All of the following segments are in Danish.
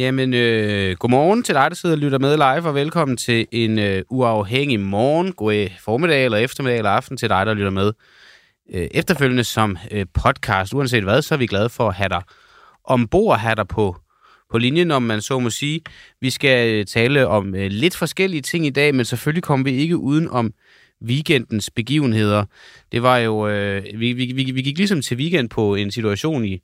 Jamen, øh, godmorgen til dig, der sidder og lytter med live, og velkommen til en øh, uafhængig morgen, god øh, formiddag eller eftermiddag eller aften til dig, der lytter med. Øh, efterfølgende som øh, podcast, uanset hvad, så er vi glade for at have dig ombord, have dig på, på linjen, om man så må sige. Vi skal øh, tale om øh, lidt forskellige ting i dag, men selvfølgelig kommer vi ikke uden om weekendens begivenheder. Det var jo, øh, vi, vi, vi, vi gik ligesom til weekend på en situation i,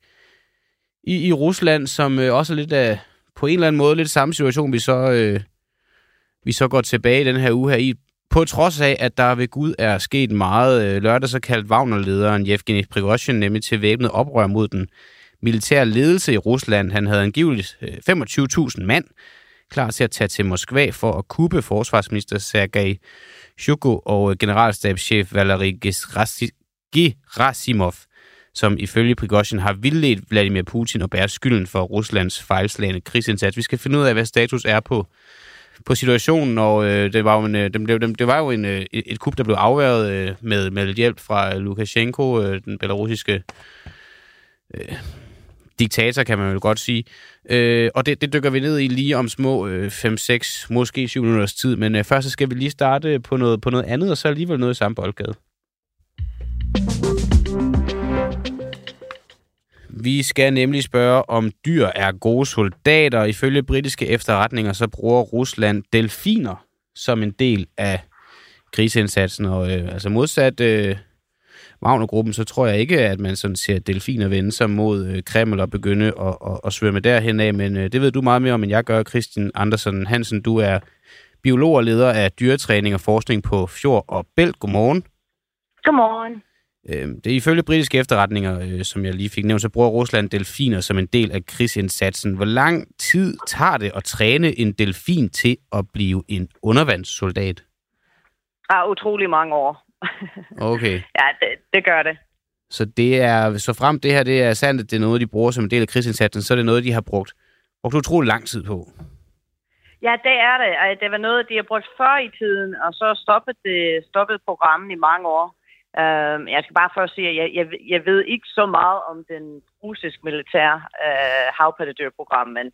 i, i Rusland, som øh, også er lidt af, på en eller anden måde lidt samme situation, vi så, øh, vi så går tilbage i den her uge her i. På trods af, at der ved Gud er sket meget øh, lørdag, så kaldt Wagner-lederen Yevgeny Prigozhin nemlig til væbnet oprør mod den militære ledelse i Rusland. Han havde angiveligt øh, 25.000 mand klar til at tage til Moskva for at kuppe forsvarsminister Sergej Shuko og generalstabschef Valery Gerasimov som ifølge Prigozhin har vildledt Vladimir Putin og bærer skylden for Ruslands fejlslagende krigsindsats. Vi skal finde ud af, hvad status er på, på situationen, og øh, det var jo, en, øh, det, blev, det var jo en, øh, et kup, der blev afværget øh, med, med hjælp fra Lukashenko, øh, den belarusiske øh, diktator, kan man vel godt sige. Øh, og det, det dykker vi ned i lige om små øh, 5-6, måske 7 minutters tid. Men øh, først så skal vi lige starte på noget, på noget andet, og så alligevel noget i samme boldgade. Vi skal nemlig spørge, om dyr er gode soldater. Ifølge britiske efterretninger, så bruger Rusland delfiner som en del af krigsindsatsen. Og øh, altså modsat øh, Wagner-gruppen, så tror jeg ikke, at man sådan ser delfiner vende sig mod øh, Kreml og begynde at, at, at svømme derhen af. Men øh, det ved du meget mere om, end jeg gør, Christian Andersen Hansen. Du er biolog og leder af dyretræning og forskning på Fjord og Bælt. Godmorgen. Godmorgen. Øh, det er ifølge britiske efterretninger, øh, som jeg lige fik nævnt, så bruger Rusland delfiner som en del af krigsindsatsen. Hvor lang tid tager det at træne en delfin til at blive en undervandssoldat? Ah, utrolig mange år. Okay. ja, det, det gør det. Så det er, så frem det her det er sandt, at det er noget, de bruger som en del af krigsindsatsen, så er det noget, de har brugt, brugt utrolig lang tid på. Ja, det er det. Det var noget, de har brugt før i tiden, og så stoppede det stoppede programmet i mange år. Uh, jeg skal bare først sige, at jeg, jeg, jeg ved ikke så meget om den russiske militær uh, havpattedyrprogram, men,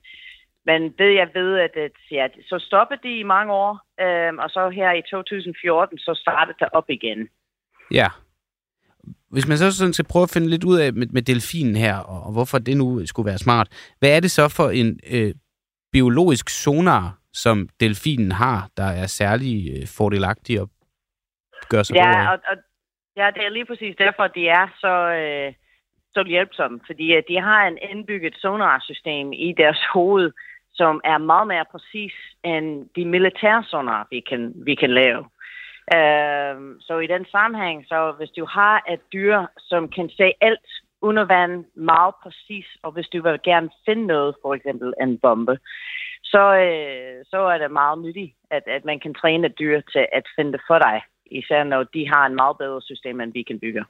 men det jeg ved, at, at ja, så stoppede de i mange år, uh, og så her i 2014, så startede det op igen. Ja. Hvis man så sådan skal prøve at finde lidt ud af med, med delfinen her, og, og hvorfor det nu skulle være smart, hvad er det så for en øh, biologisk sonar, som delfinen har, der er særlig øh, fordelagtig at gøre sig Ja, og, og Ja, det er lige præcis derfor, de er så, øh, så hjælpsomme, fordi øh, de har en indbygget sonarsystem i deres hoved, som er meget mere præcis end de militære sonar, vi kan, vi kan lave. Øh, så i den sammenhæng, så hvis du har et dyr, som kan se alt under vand meget præcis, og hvis du vil gerne finde noget, for eksempel en bombe, så, øh, så er det meget nyttigt, at, at man kan træne et dyr til at finde det for dig især når de har en meget bedre system, end vi kan bygge.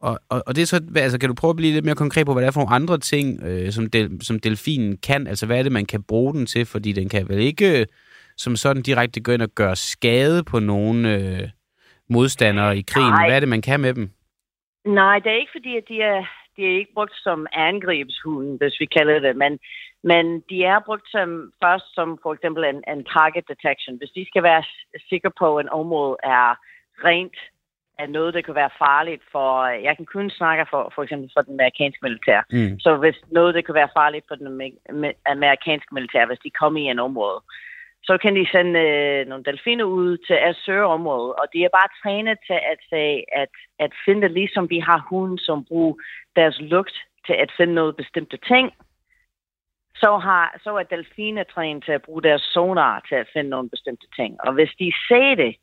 Og, og, og det er så, altså, kan du prøve at blive lidt mere konkret på, hvad det er for nogle andre ting, øh, som, del, som delfinen kan? Altså, hvad er det, man kan bruge den til? Fordi den kan vel ikke øh, som sådan direkte gå ind og gøre skade på nogle øh, modstandere i krigen. Nej. Hvad er det, man kan med dem? Nej, det er ikke fordi, at de er, de er ikke brugt som angrebshunden, hvis vi kalder det, men men de er brugt som, først som for eksempel en, en target detection. Hvis de skal være sikre på, at en område er rent af noget, der kan være farligt for... Jeg kan kun snakke for, for eksempel for den amerikanske militær. Mm. Så hvis noget, der kan være farligt for den amerikanske militær, hvis de kommer i en område, så kan de sende øh, nogle delfiner ud til at søge området, og de er bare trænet til at, sige, at, at finde, ligesom vi har hunden, som bruger deres lugt til at finde noget bestemte ting, så, har, så er delfiner trænet til at bruge deres sonar til at finde nogle bestemte ting. Og hvis de ser det,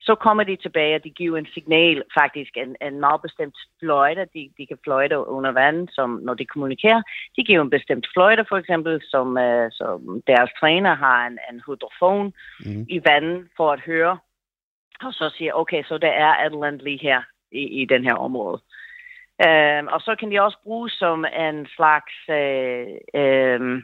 så kommer de tilbage, og de giver en signal, faktisk en, en meget bestemt fløjte. De, de kan fløjte under vand, som når de kommunikerer. De giver en bestemt fløjte, for eksempel, som, uh, som deres træner har en, en hydrofon mm. i vandet for at høre. Og så siger, okay, så der er et eller andet lige her i, i den her område. Øh, og så kan de også bruges som en slags øh, øh,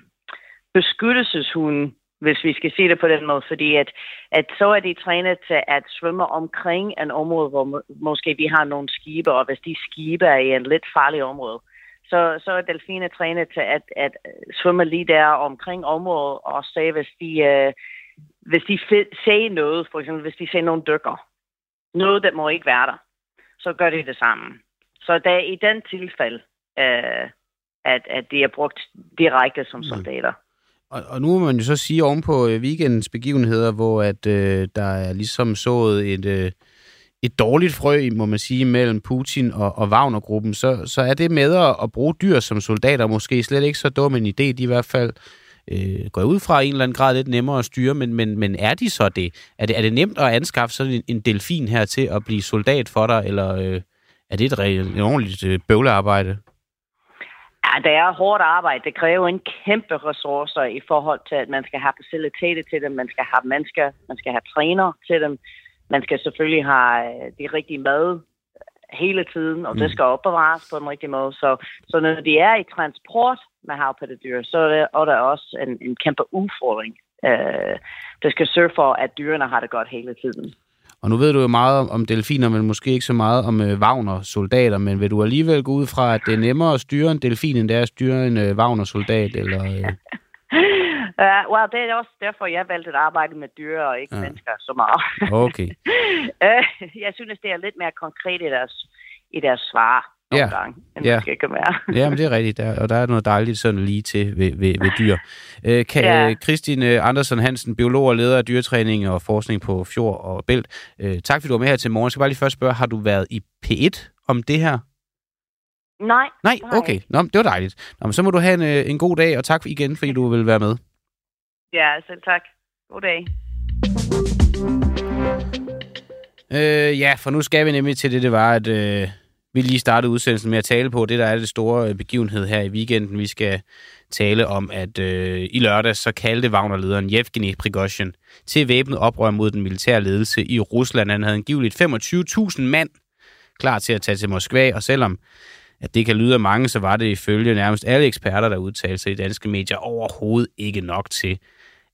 beskyttelseshund, hvis vi skal sige det på den måde, fordi at, at så er de trænet til at svømme omkring en område, hvor må, måske vi har nogle skibe, og hvis de skibe er i en lidt farlig område, så, så er delfiner trænet til at, at svømme lige der omkring området, og se, hvis de, øh, hvis de ser noget, for eksempel hvis de ser nogle dykker, noget, der må ikke være der, så gør de det samme. Så der er i den tilfælde, øh, at, at de er brugt direkte som mm. soldater. Og, og nu må man jo så sige oven på øh, weekendens begivenheder, hvor at øh, der er ligesom sået et, øh, et dårligt frø, må man sige, mellem Putin og, og Wagner-gruppen, så, så er det med at, at bruge dyr som soldater måske slet ikke så dum en idé. De i hvert fald øh, går ud fra en eller anden grad lidt nemmere at styre, men, men, men er de så det? Er, det? er det nemt at anskaffe sådan en, en delfin her til at blive soldat for dig, eller øh, er det et, et ordentligt øh, bøvlearbejde? Ja, det er hårdt arbejde. Det kræver en kæmpe ressourcer i forhold til, at man skal have faciliteter til dem, man skal have mennesker, man skal have træner til dem, man skal selvfølgelig have øh, de rigtige mad hele tiden, og mm. det skal opbevares på en rigtig måde. Så, så når de er i transport med havpattedyr, så er det, og der er også en, en kæmpe udfordring. Øh, det skal sørge for, at dyrene har det godt hele tiden. Og nu ved du jo meget om delfiner, men måske ikke så meget om øh, Wagner-soldater, men vil du alligevel gå ud fra, at det er nemmere at styre en delfin, end det er at styre en øh, Wagner-soldat? Eller, øh? uh, well, det er også derfor, jeg valgte at arbejde med dyr og ikke ja. mennesker så meget. okay. uh, jeg synes, det er lidt mere konkret i deres, i deres svar ja. gang, end ja. det kan være. ja, men det er rigtigt, der, og der er noget dejligt sådan lige til ved, ved, ved dyr. Øh, kan ja. Christine Andersen Hansen, biolog og leder af dyretræning og forskning på Fjord og Bælt. Øh, tak fordi du var med her til morgen. Jeg skal bare lige først spørge, har du været i P1 om det her? Nej. Nej, okay. Nå, det var dejligt. Nå, men så må du have en, øh, en god dag, og tak igen, fordi du vil være med. Ja, selv tak. God dag. Øh, ja, for nu skal vi nemlig til det, det var, at... Øh, vi lige startede udsendelsen med at tale på. Det, der er det store øh, begivenhed her i weekenden, vi skal tale om, at øh, i lørdag så kaldte Wagner-lederen Yevgeny Prigozhin til væbnet oprør mod den militære ledelse i Rusland. Han havde angiveligt 25.000 mand klar til at tage til Moskva, og selvom at det kan lyde af mange, så var det ifølge nærmest alle eksperter, der udtalte sig i danske medier, overhovedet ikke nok til,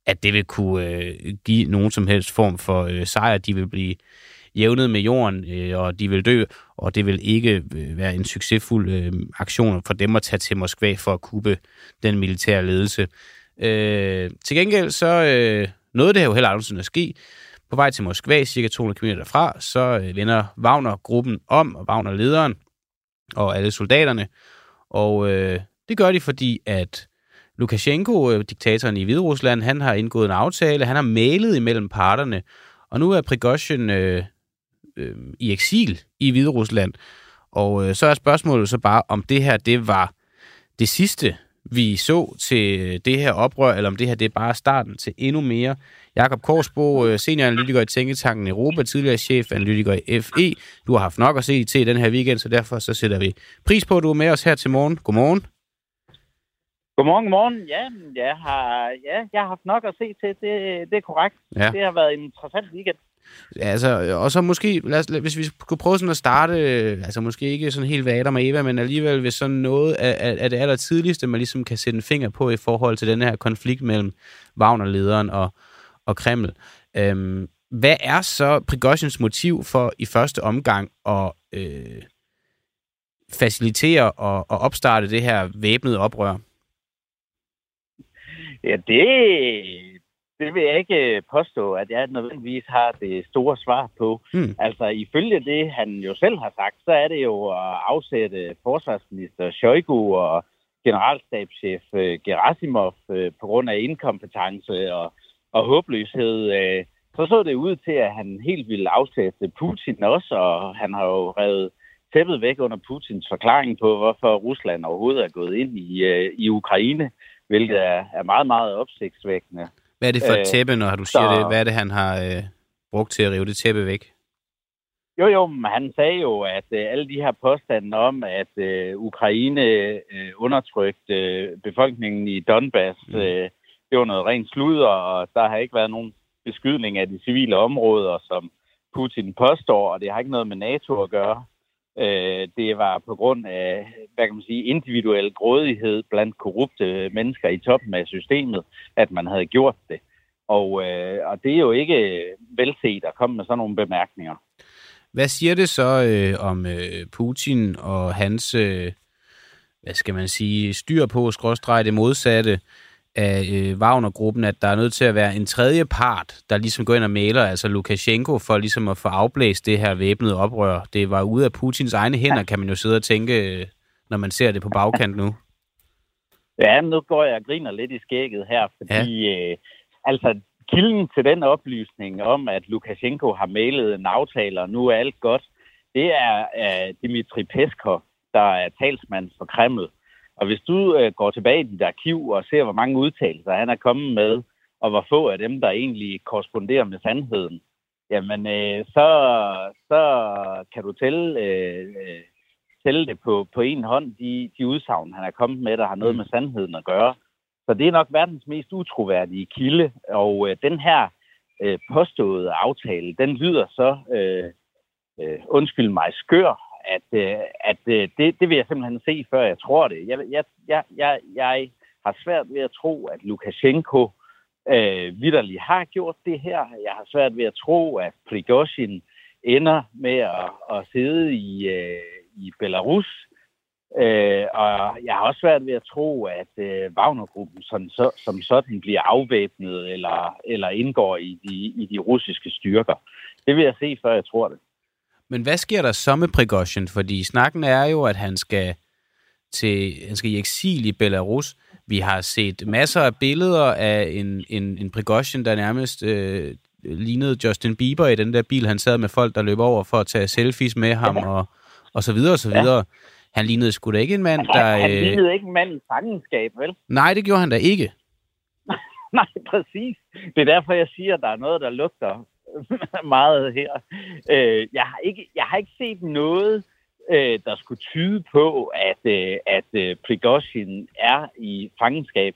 at det vil kunne øh, give nogen som helst form for øh, sejr. De vil blive jævnet med jorden, øh, og de vil dø, og det vil ikke øh, være en succesfuld øh, aktion for dem at tage til Moskva for at kuppe den militære ledelse. Øh, til gengæld så øh, nåede det her jo heller aldrig at ske. På vej til Moskva, cirka 200 km derfra, så øh, vender Wagner-gruppen om, og Wagner-lederen og alle soldaterne. Og øh, det gør de, fordi at Lukashenko, øh, diktatoren i Hviderusland, han har indgået en aftale, han har mailet imellem parterne, og nu er Prigozhin øh, øh, i eksil i Hvide Rusland. Og øh, så er spørgsmålet så bare, om det her det var det sidste, vi så til det her oprør, eller om det her det er bare starten til endnu mere. Jakob Korsbo, øh, senioranalytiker i Tænketanken Europa, tidligere chefanalytiker i FE. Du har haft nok at se til den her weekend, så derfor så sætter vi pris på, at du er med os her til morgen. Godmorgen. Godmorgen, godmorgen. Ja, jeg har, ja, jeg har haft nok at se til. Det, det er korrekt. Ja. Det har været en interessant weekend. Altså, og så måske, lad os, hvis vi kunne prøve sådan at starte, altså måske ikke sådan helt vader med Eva, men alligevel hvis sådan noget af, af, af det aller tidligste, man ligesom kan sætte en finger på i forhold til den her konflikt mellem Wagner-lederen og, og Kreml. Øhm, hvad er så Prigozhins motiv for i første omgang at øh, facilitere og, og opstarte det her væbnede oprør? Ja, det, det vil jeg ikke påstå, at jeg nødvendigvis har det store svar på. Hmm. Altså, ifølge det, han jo selv har sagt, så er det jo at afsætte forsvarsminister Shoigu og generalstabschef øh, Gerasimov øh, på grund af inkompetence og, og håbløshed. Øh, så så det ud til, at han helt ville afsætte Putin også, og han har jo revet tæppet væk under Putins forklaring på, hvorfor Rusland overhovedet er gået ind i, i Ukraine hvilket er, er meget, meget opsigtsvækkende. Hvad er det for et øh, tæppe, når du siger så, det? Hvad er det, han har øh, brugt til at rive det tæppe væk? Jo, jo, men han sagde jo, at øh, alle de her påstande om, at øh, Ukraine øh, undertrykte øh, befolkningen i Donbass, mm. øh, det var noget rent sludder, og der har ikke været nogen beskydning af de civile områder, som Putin påstår, og det har ikke noget med NATO at gøre. Øh, det var på grund af, hvad kan man sige, individuel grådighed blandt korrupte mennesker i toppen af systemet, at man havde gjort det. Og, øh, og det er jo ikke velset at komme med sådan nogle bemærkninger. Hvad siger det så øh, om øh, Putin og hans øh, hvad skal man sige, styr på, skråstrege det modsatte af øh, Wagner-gruppen, at der er nødt til at være en tredje part, der ligesom går ind og maler, altså Lukashenko, for ligesom at få afblæst det her væbnede oprør. Det var ude af Putins egne hænder, kan man jo sidde og tænke, øh, når man ser det på bagkant nu. Ja, nu går jeg og griner lidt i skægget her, fordi ja. øh, altså kilden til den oplysning om, at Lukashenko har mailet en aftale, og nu er alt godt, det er uh, Dimitri Peskov, der er talsmand for Kreml. Og hvis du uh, går tilbage i dit arkiv og ser, hvor mange udtalelser han er kommet med, og hvor få af dem, der egentlig korresponderer med sandheden, jamen uh, så, så kan du tælle, uh, tælle det på, på en hånd, de, de udsagn, han er kommet med, der har noget mm. med sandheden at gøre. Så det er nok verdens mest utroværdige kilde, og øh, den her øh, påståede aftale, den lyder så, øh, øh, undskyld mig, skør, at, øh, at øh, det, det vil jeg simpelthen se, før jeg tror det. Jeg, jeg, jeg, jeg, jeg har svært ved at tro, at Lukashenko øh, vidderligt har gjort det her. Jeg har svært ved at tro, at Prigozhin ender med at, at sidde i, øh, i Belarus Øh, og jeg har også svært ved at tro, at øh, Wagner-gruppen så, som sådan bliver afvæbnet eller, eller indgår i de, i de russiske styrker. Det vil jeg se, før jeg tror det. Men hvad sker der så med Prigozhin? Fordi snakken er jo, at han skal, til, han skal i eksil i Belarus. Vi har set masser af billeder af en, en, en Prigozhin, der nærmest øh, lignede Justin Bieber i den der bil, han sad med folk, der løb over for at tage selfies med ham og, og så videre og så videre. Ja. Han lignede sgu da ikke en mand, der... Han øh... lignede ikke en mand i fangenskab, vel? Nej, det gjorde han da ikke. Nej, præcis. Det er derfor, jeg siger, at der er noget, der lugter meget her. Øh, jeg, har ikke, jeg har ikke set noget, øh, der skulle tyde på, at, øh, at øh, Prigozhin er i fangenskab.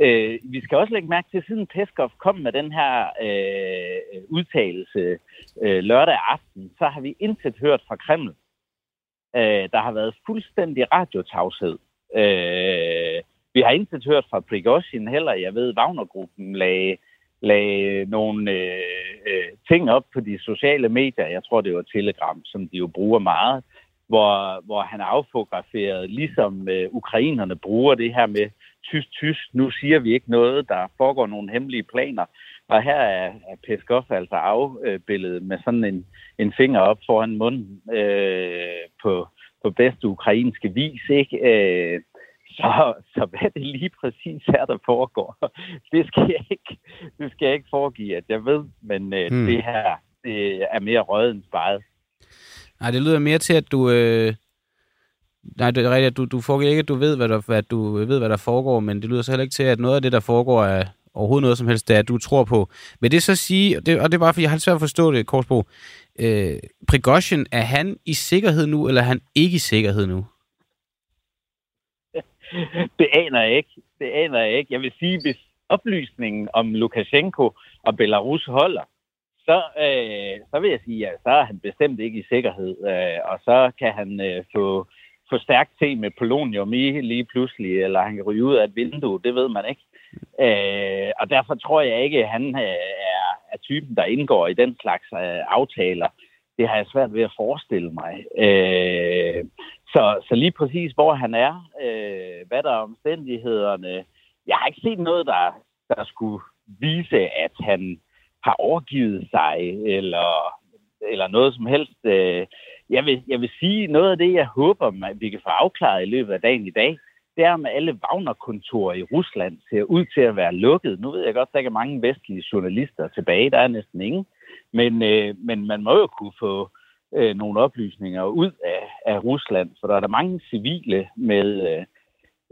Øh, vi skal også lægge mærke til, at siden Peskov kom med den her øh, udtalelse øh, lørdag aften, så har vi intet hørt fra Kreml. Øh, der har været fuldstændig radiotavshed. Øh, vi har intet hørt fra Prigozhin heller. Jeg ved, Wagnergruppen lagde, lagde nogle øh, øh, ting op på de sociale medier. Jeg tror, det var Telegram, som de jo bruger meget, hvor, hvor han affograferede, ligesom øh, ukrainerne bruger det her med tysk, tysk. Nu siger vi ikke noget, der foregår nogle hemmelige planer. Og her er, er Peskov altså afbilledet med sådan en, en finger op foran munden øh, på, på bedste ukrainske vis. Ikke? Øh, så, så hvad det lige præcis er, der foregår, det skal jeg ikke, det skal jeg ikke foregive, at jeg ved. Men øh, hmm. det her det er mere røget end sparet. Nej, det lyder mere til, at du... Øh... Nej, det er rigtigt, at du, du foregiver ikke, at du ved, hvad der, at du ved, hvad der foregår, men det lyder så heller ikke til, at noget af det, der foregår, er, overhovedet noget som helst, det er, at du tror på. Vil det så sige, og det, og det er bare, fordi jeg har svært at forstå det, Korsbro, øh, Prigozhin, er han i sikkerhed nu, eller er han ikke i sikkerhed nu? Det aner jeg ikke. Det aner jeg ikke. Jeg vil sige, hvis oplysningen om Lukashenko og Belarus holder, så, øh, så vil jeg sige, at så er han bestemt ikke i sikkerhed, øh, og så kan han øh, få, få stærkt te med polonium i lige pludselig, eller han kan ryge ud af et vindue, det ved man ikke. Øh, og derfor tror jeg ikke, at han øh, er, er typen, der indgår i den slags øh, aftaler. Det har jeg svært ved at forestille mig. Øh, så, så lige præcis, hvor han er, øh, hvad der er omstændighederne. Jeg har ikke set noget, der, der skulle vise, at han har overgivet sig, eller, eller noget som helst. Øh, jeg, vil, jeg vil sige, noget af det, jeg håber, at vi kan få afklaret i løbet af dagen i dag, det er, med alle Wagner-kontorer i Rusland ser ud til at være lukket. Nu ved jeg godt, at der ikke er mange vestlige journalister tilbage. Der er næsten ingen. Men, øh, men man må jo kunne få øh, nogle oplysninger ud af, af Rusland, for der er der mange civile med, øh,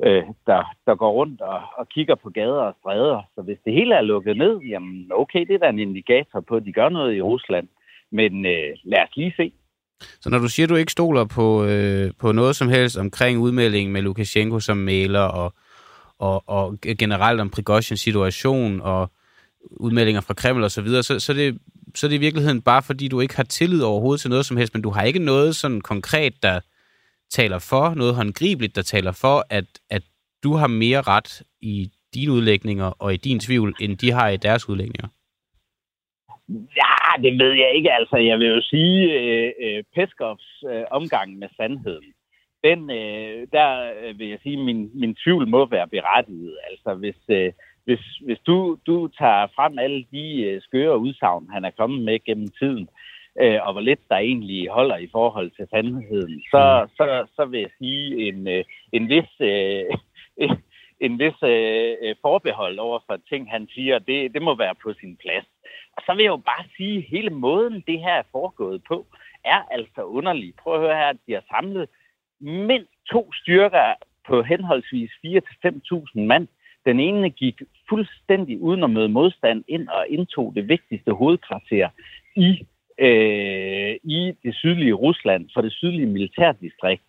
øh, der, der går rundt og, og kigger på gader og stræder. Så hvis det hele er lukket ned, jamen okay, det er da en indikator på, at de gør noget i Rusland. Men øh, lad os lige se. Så når du siger, at du ikke stoler på, øh, på noget som helst omkring udmeldingen med Lukashenko som maler og, og, og generelt om Prigozhins situation og udmeldinger fra Kreml og så videre, så, så, det, så er det i virkeligheden bare fordi, du ikke har tillid overhovedet til noget som helst, men du har ikke noget sådan konkret, der taler for, noget håndgribeligt, der taler for, at, at du har mere ret i dine udlægninger og i din tvivl, end de har i deres udlægninger. Ja, det ved jeg ikke. Altså, jeg vil jo sige, øh, øh, Peskovs øh, omgang med sandheden, den, øh, der øh, vil jeg sige, min, min tvivl må være berettiget. Altså, hvis, øh, hvis, hvis du, du tager frem alle de øh, skøre udsagn, han er kommet med gennem tiden, øh, og hvor lidt der egentlig holder i forhold til sandheden, så, mm. så, så vil jeg sige en, øh, en vis... Øh, en vis øh, forbehold over for ting, han siger, det, det må være på sin plads. Og så vil jeg jo bare sige, at hele måden, det her er foregået på, er altså underlig. Prøv at høre her, at de har samlet mindst to styrker på henholdsvis 4-5.000 mand. Den ene gik fuldstændig uden at møde modstand ind og indtog det vigtigste hovedkvarter i, øh, i det sydlige Rusland for det sydlige militærdistrikt.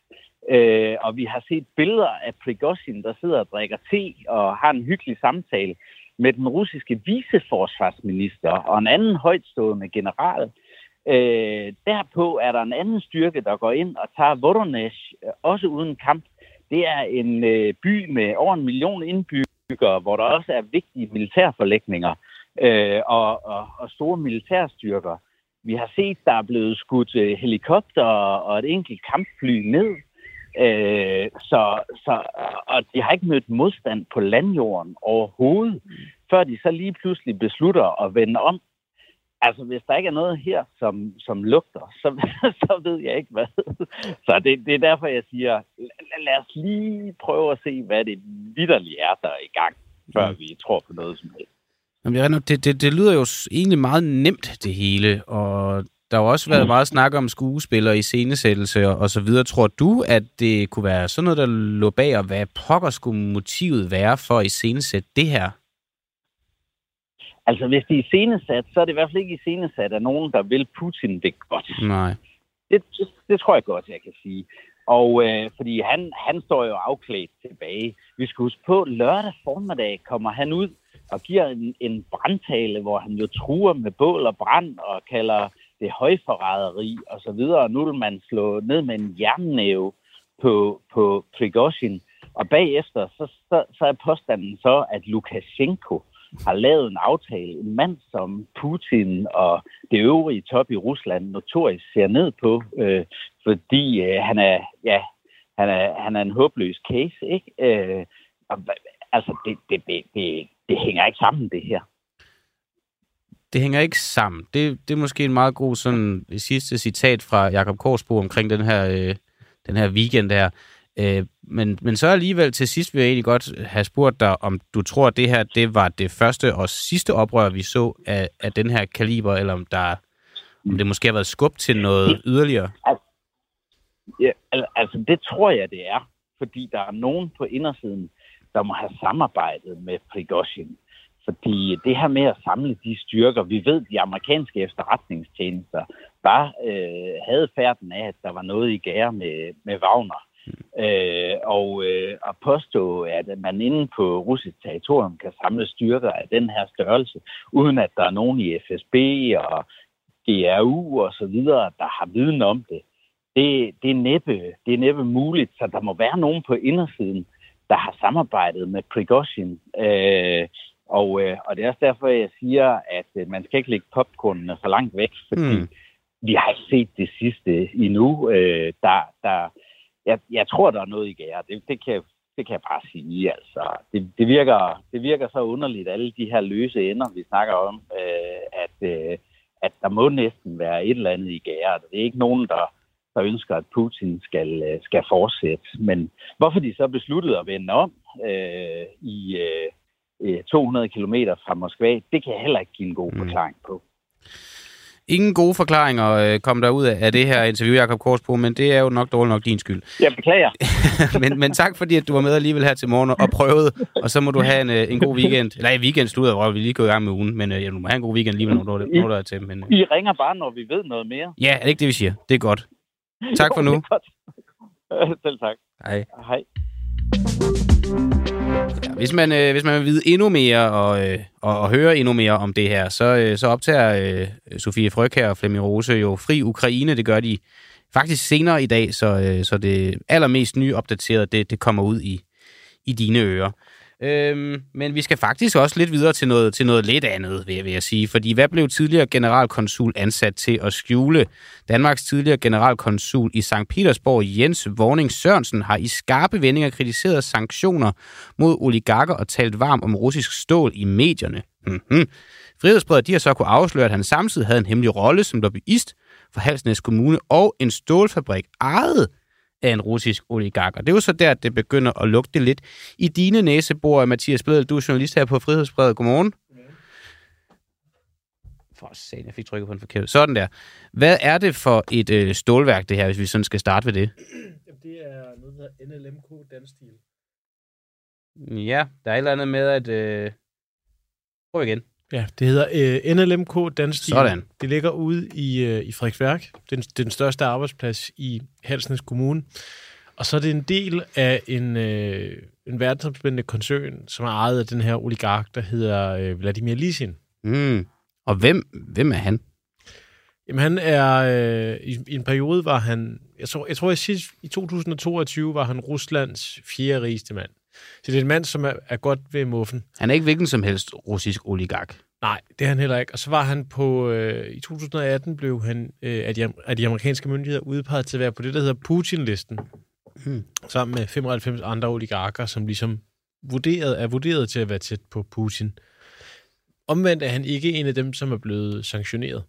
Øh, og vi har set billeder af Prigozhin, der sidder og drikker te og har en hyggelig samtale med den russiske viceforsvarsminister og en anden højtstående general. Øh, derpå er der en anden styrke, der går ind og tager Voronezh, øh, også uden kamp. Det er en øh, by med over en million indbyggere, hvor der også er vigtige militærforlægninger øh, og, og, og store militærstyrker. Vi har set, der er blevet skudt øh, helikopter og et enkelt kampfly ned. Øh, så, så, og de har ikke mødt modstand på landjorden overhovedet, før de så lige pludselig beslutter at vende om. Altså, hvis der ikke er noget her, som, som lugter, så, så ved jeg ikke hvad. Så det, det er derfor, jeg siger, lad, lad os lige prøve at se, hvad det vidderligt er, der er i gang, før mm. vi tror på noget som helst. Jamen, det, det, det lyder jo egentlig meget nemt, det hele, og der har også været mm. meget snak om skuespillere i scenesættelse og, og så videre. Tror du, at det kunne være sådan noget, der lå bag, og hvad pokker skulle motivet være for at iscenesætte det her? Altså, hvis det er iscenesat, så er det i hvert fald ikke iscenesat af nogen, der vil Putin det godt. Nej. Det, det, det tror jeg godt, jeg kan sige. Og øh, fordi han, han står jo afklædt tilbage. Vi skal huske på, lørdag formiddag kommer han ud og giver en, en brandtale, hvor han jo truer med bål og brand og kalder det højforræderi og så videre. Nu vil man slå ned med en jernnæve på, på Prigozhin. Og bagefter, så, så, så er påstanden så, at Lukashenko har lavet en aftale. En mand som Putin og det øvrige top i Rusland notorisk ser ned på, øh, fordi øh, han er, ja, han er, han er en håbløs case, ikke? Øh, og, altså, det, det, det, det, det hænger ikke sammen, det her det hænger ikke sammen. Det, det er måske en meget god sådan sidste citat fra Jakob Korsbo omkring den her, øh, den her weekend der. Øh, men, men så alligevel til sidst vil jeg egentlig godt have spurgt dig, om du tror, at det her det var det første og sidste oprør, vi så af, af den her kaliber, eller om, der, om det måske har været skub til noget yderligere? Ja, altså det tror jeg, det er. Fordi der er nogen på indersiden, der må have samarbejdet med Prigozhin. Fordi det her med at samle de styrker, vi ved, de amerikanske efterretningstjenester bare øh, havde færden af, at der var noget i gære med, med Wagner. Øh, og øh, at påstå, at man inde på russisk territorium kan samle styrker af den her størrelse, uden at der er nogen i FSB og GRU og så videre, der har viden om det, det, det, er næppe, det er næppe muligt. Så der må være nogen på indersiden, der har samarbejdet med Prigozhin. Øh, og, øh, og det er også derfor, jeg siger, at øh, man skal ikke lægge popcornene for langt væk, fordi mm. vi har ikke set det sidste endnu. Øh, der, der, jeg, jeg tror, der er noget i gære. Det, det, kan, det kan jeg bare sige. Altså, det, det, virker, det virker så underligt, alle de her løse ender, vi snakker om, øh, at, øh, at der må næsten være et eller andet i gære. Det er ikke nogen, der, der ønsker, at Putin skal, øh, skal fortsætte. Men hvorfor de så besluttede at vende om øh, i... Øh, 200 øh, km fra Moskva, det kan jeg heller ikke give en god mm. forklaring på. Ingen gode forklaringer øh, kom der ud af det her interview, Jacob Korsbro, men det er jo nok dårligt nok din skyld. Jeg beklager. men, men tak fordi, at du var med alligevel her til morgen og prøvede, og så må du have en, øh, en god weekend. Eller en weekend slutter, hvor vi lige går i gang med ugen, men ja, du må have en god weekend lige når du, når du er til. Men, I ringer bare, når vi ved noget mere. Ja, er det ikke det, vi siger? Det er godt. Tak jo, for nu. Selv tak. Hej. Hej. Ja, hvis, man, øh, hvis man vil vide endnu mere og, øh, og, og høre endnu mere om det her, så, øh, så optager øh, Sofie Fryg her og Flemming Rose jo Fri Ukraine. Det gør de faktisk senere i dag, så, øh, så det allermest nye opdateret, det, det kommer ud i, i dine ører. Øhm, men vi skal faktisk også lidt videre til noget, til noget lidt andet, vil jeg, vil jeg sige. Fordi hvad blev tidligere generalkonsul ansat til at skjule? Danmarks tidligere generalkonsul i St. Petersborg, Jens Vorning Sørensen, har i skarpe vendinger kritiseret sanktioner mod oligarker og talt varmt om russisk stål i medierne. Mm-hmm. Frihedsbredet de har så kunne afsløre, at han samtidig havde en hemmelig rolle som lobbyist for Halsnæs Kommune og en stålfabrik ejet af en russisk oligark. Og det er jo så der, at det begynder at lugte lidt i dine næsebor, Mathias Bledel. Du er journalist her på Frihedsbredet. Godmorgen. For satan, jeg fik trykket på en forkert. Sådan der. Hvad er det for et øh, stålværk, det her, hvis vi sådan skal starte ved det? Det er noget, der hedder NLMK Danstil. Ja, der er et eller andet med, at... Øh... Prøv igen. Ja, det hedder øh, NLMK Danstil. Sådan. Det ligger ude i, øh, i Frederiksværk. Det er den største arbejdsplads i Halsnes Kommune. Og så er det en del af en, øh, en verdensomspændende koncern, som er ejet af den her oligark, der hedder øh, Vladimir Lisin. Mm. Og hvem, hvem er han? Jamen han er, øh, i, i en periode var han, jeg tror, jeg tror jeg sidst, i 2022 var han Ruslands fjerde rigeste mand. Så det er en mand, som er, er godt ved muffen. Han er ikke hvilken som helst russisk oligark. Nej, det er han heller ikke. Og så var han på, øh, i 2018 blev han øh, af, de, af de amerikanske myndigheder udpeget til at være på det, der hedder Putin-listen. Hmm. Sammen med 95 andre oligarker, som ligesom vurderet, er vurderet til at være tæt på Putin. Omvendt er han ikke en af dem, som er blevet sanktioneret.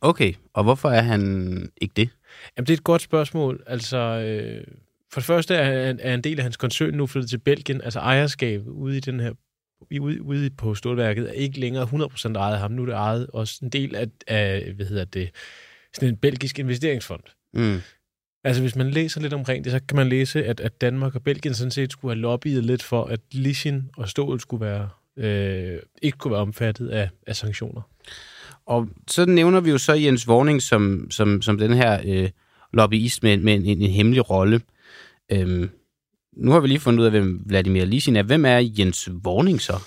Okay, og hvorfor er han ikke det? Jamen, det er et godt spørgsmål. Altså, øh, for det første er, er en del af hans koncern nu flyttet til Belgien. Altså ejerskab ude i den her ude, ude på stålværket er ikke længere 100% ejet af ham. Nu er det ejet også en del af, af hvad hedder det, sådan en belgisk investeringsfond. Mm. Altså, hvis man læser lidt omkring det, så kan man læse, at, at Danmark og Belgien sådan set skulle have lobbyet lidt for, at Lisin og stål skulle være, øh, ikke kunne være omfattet af, af sanktioner. Og så nævner vi jo så Jens Vorning som, som, som den her øh, lobbyist med, med en, en hemmelig rolle. Øhm, nu har vi lige fundet ud af, hvem Vladimir Lisin er. Hvem er Jens Vorning så?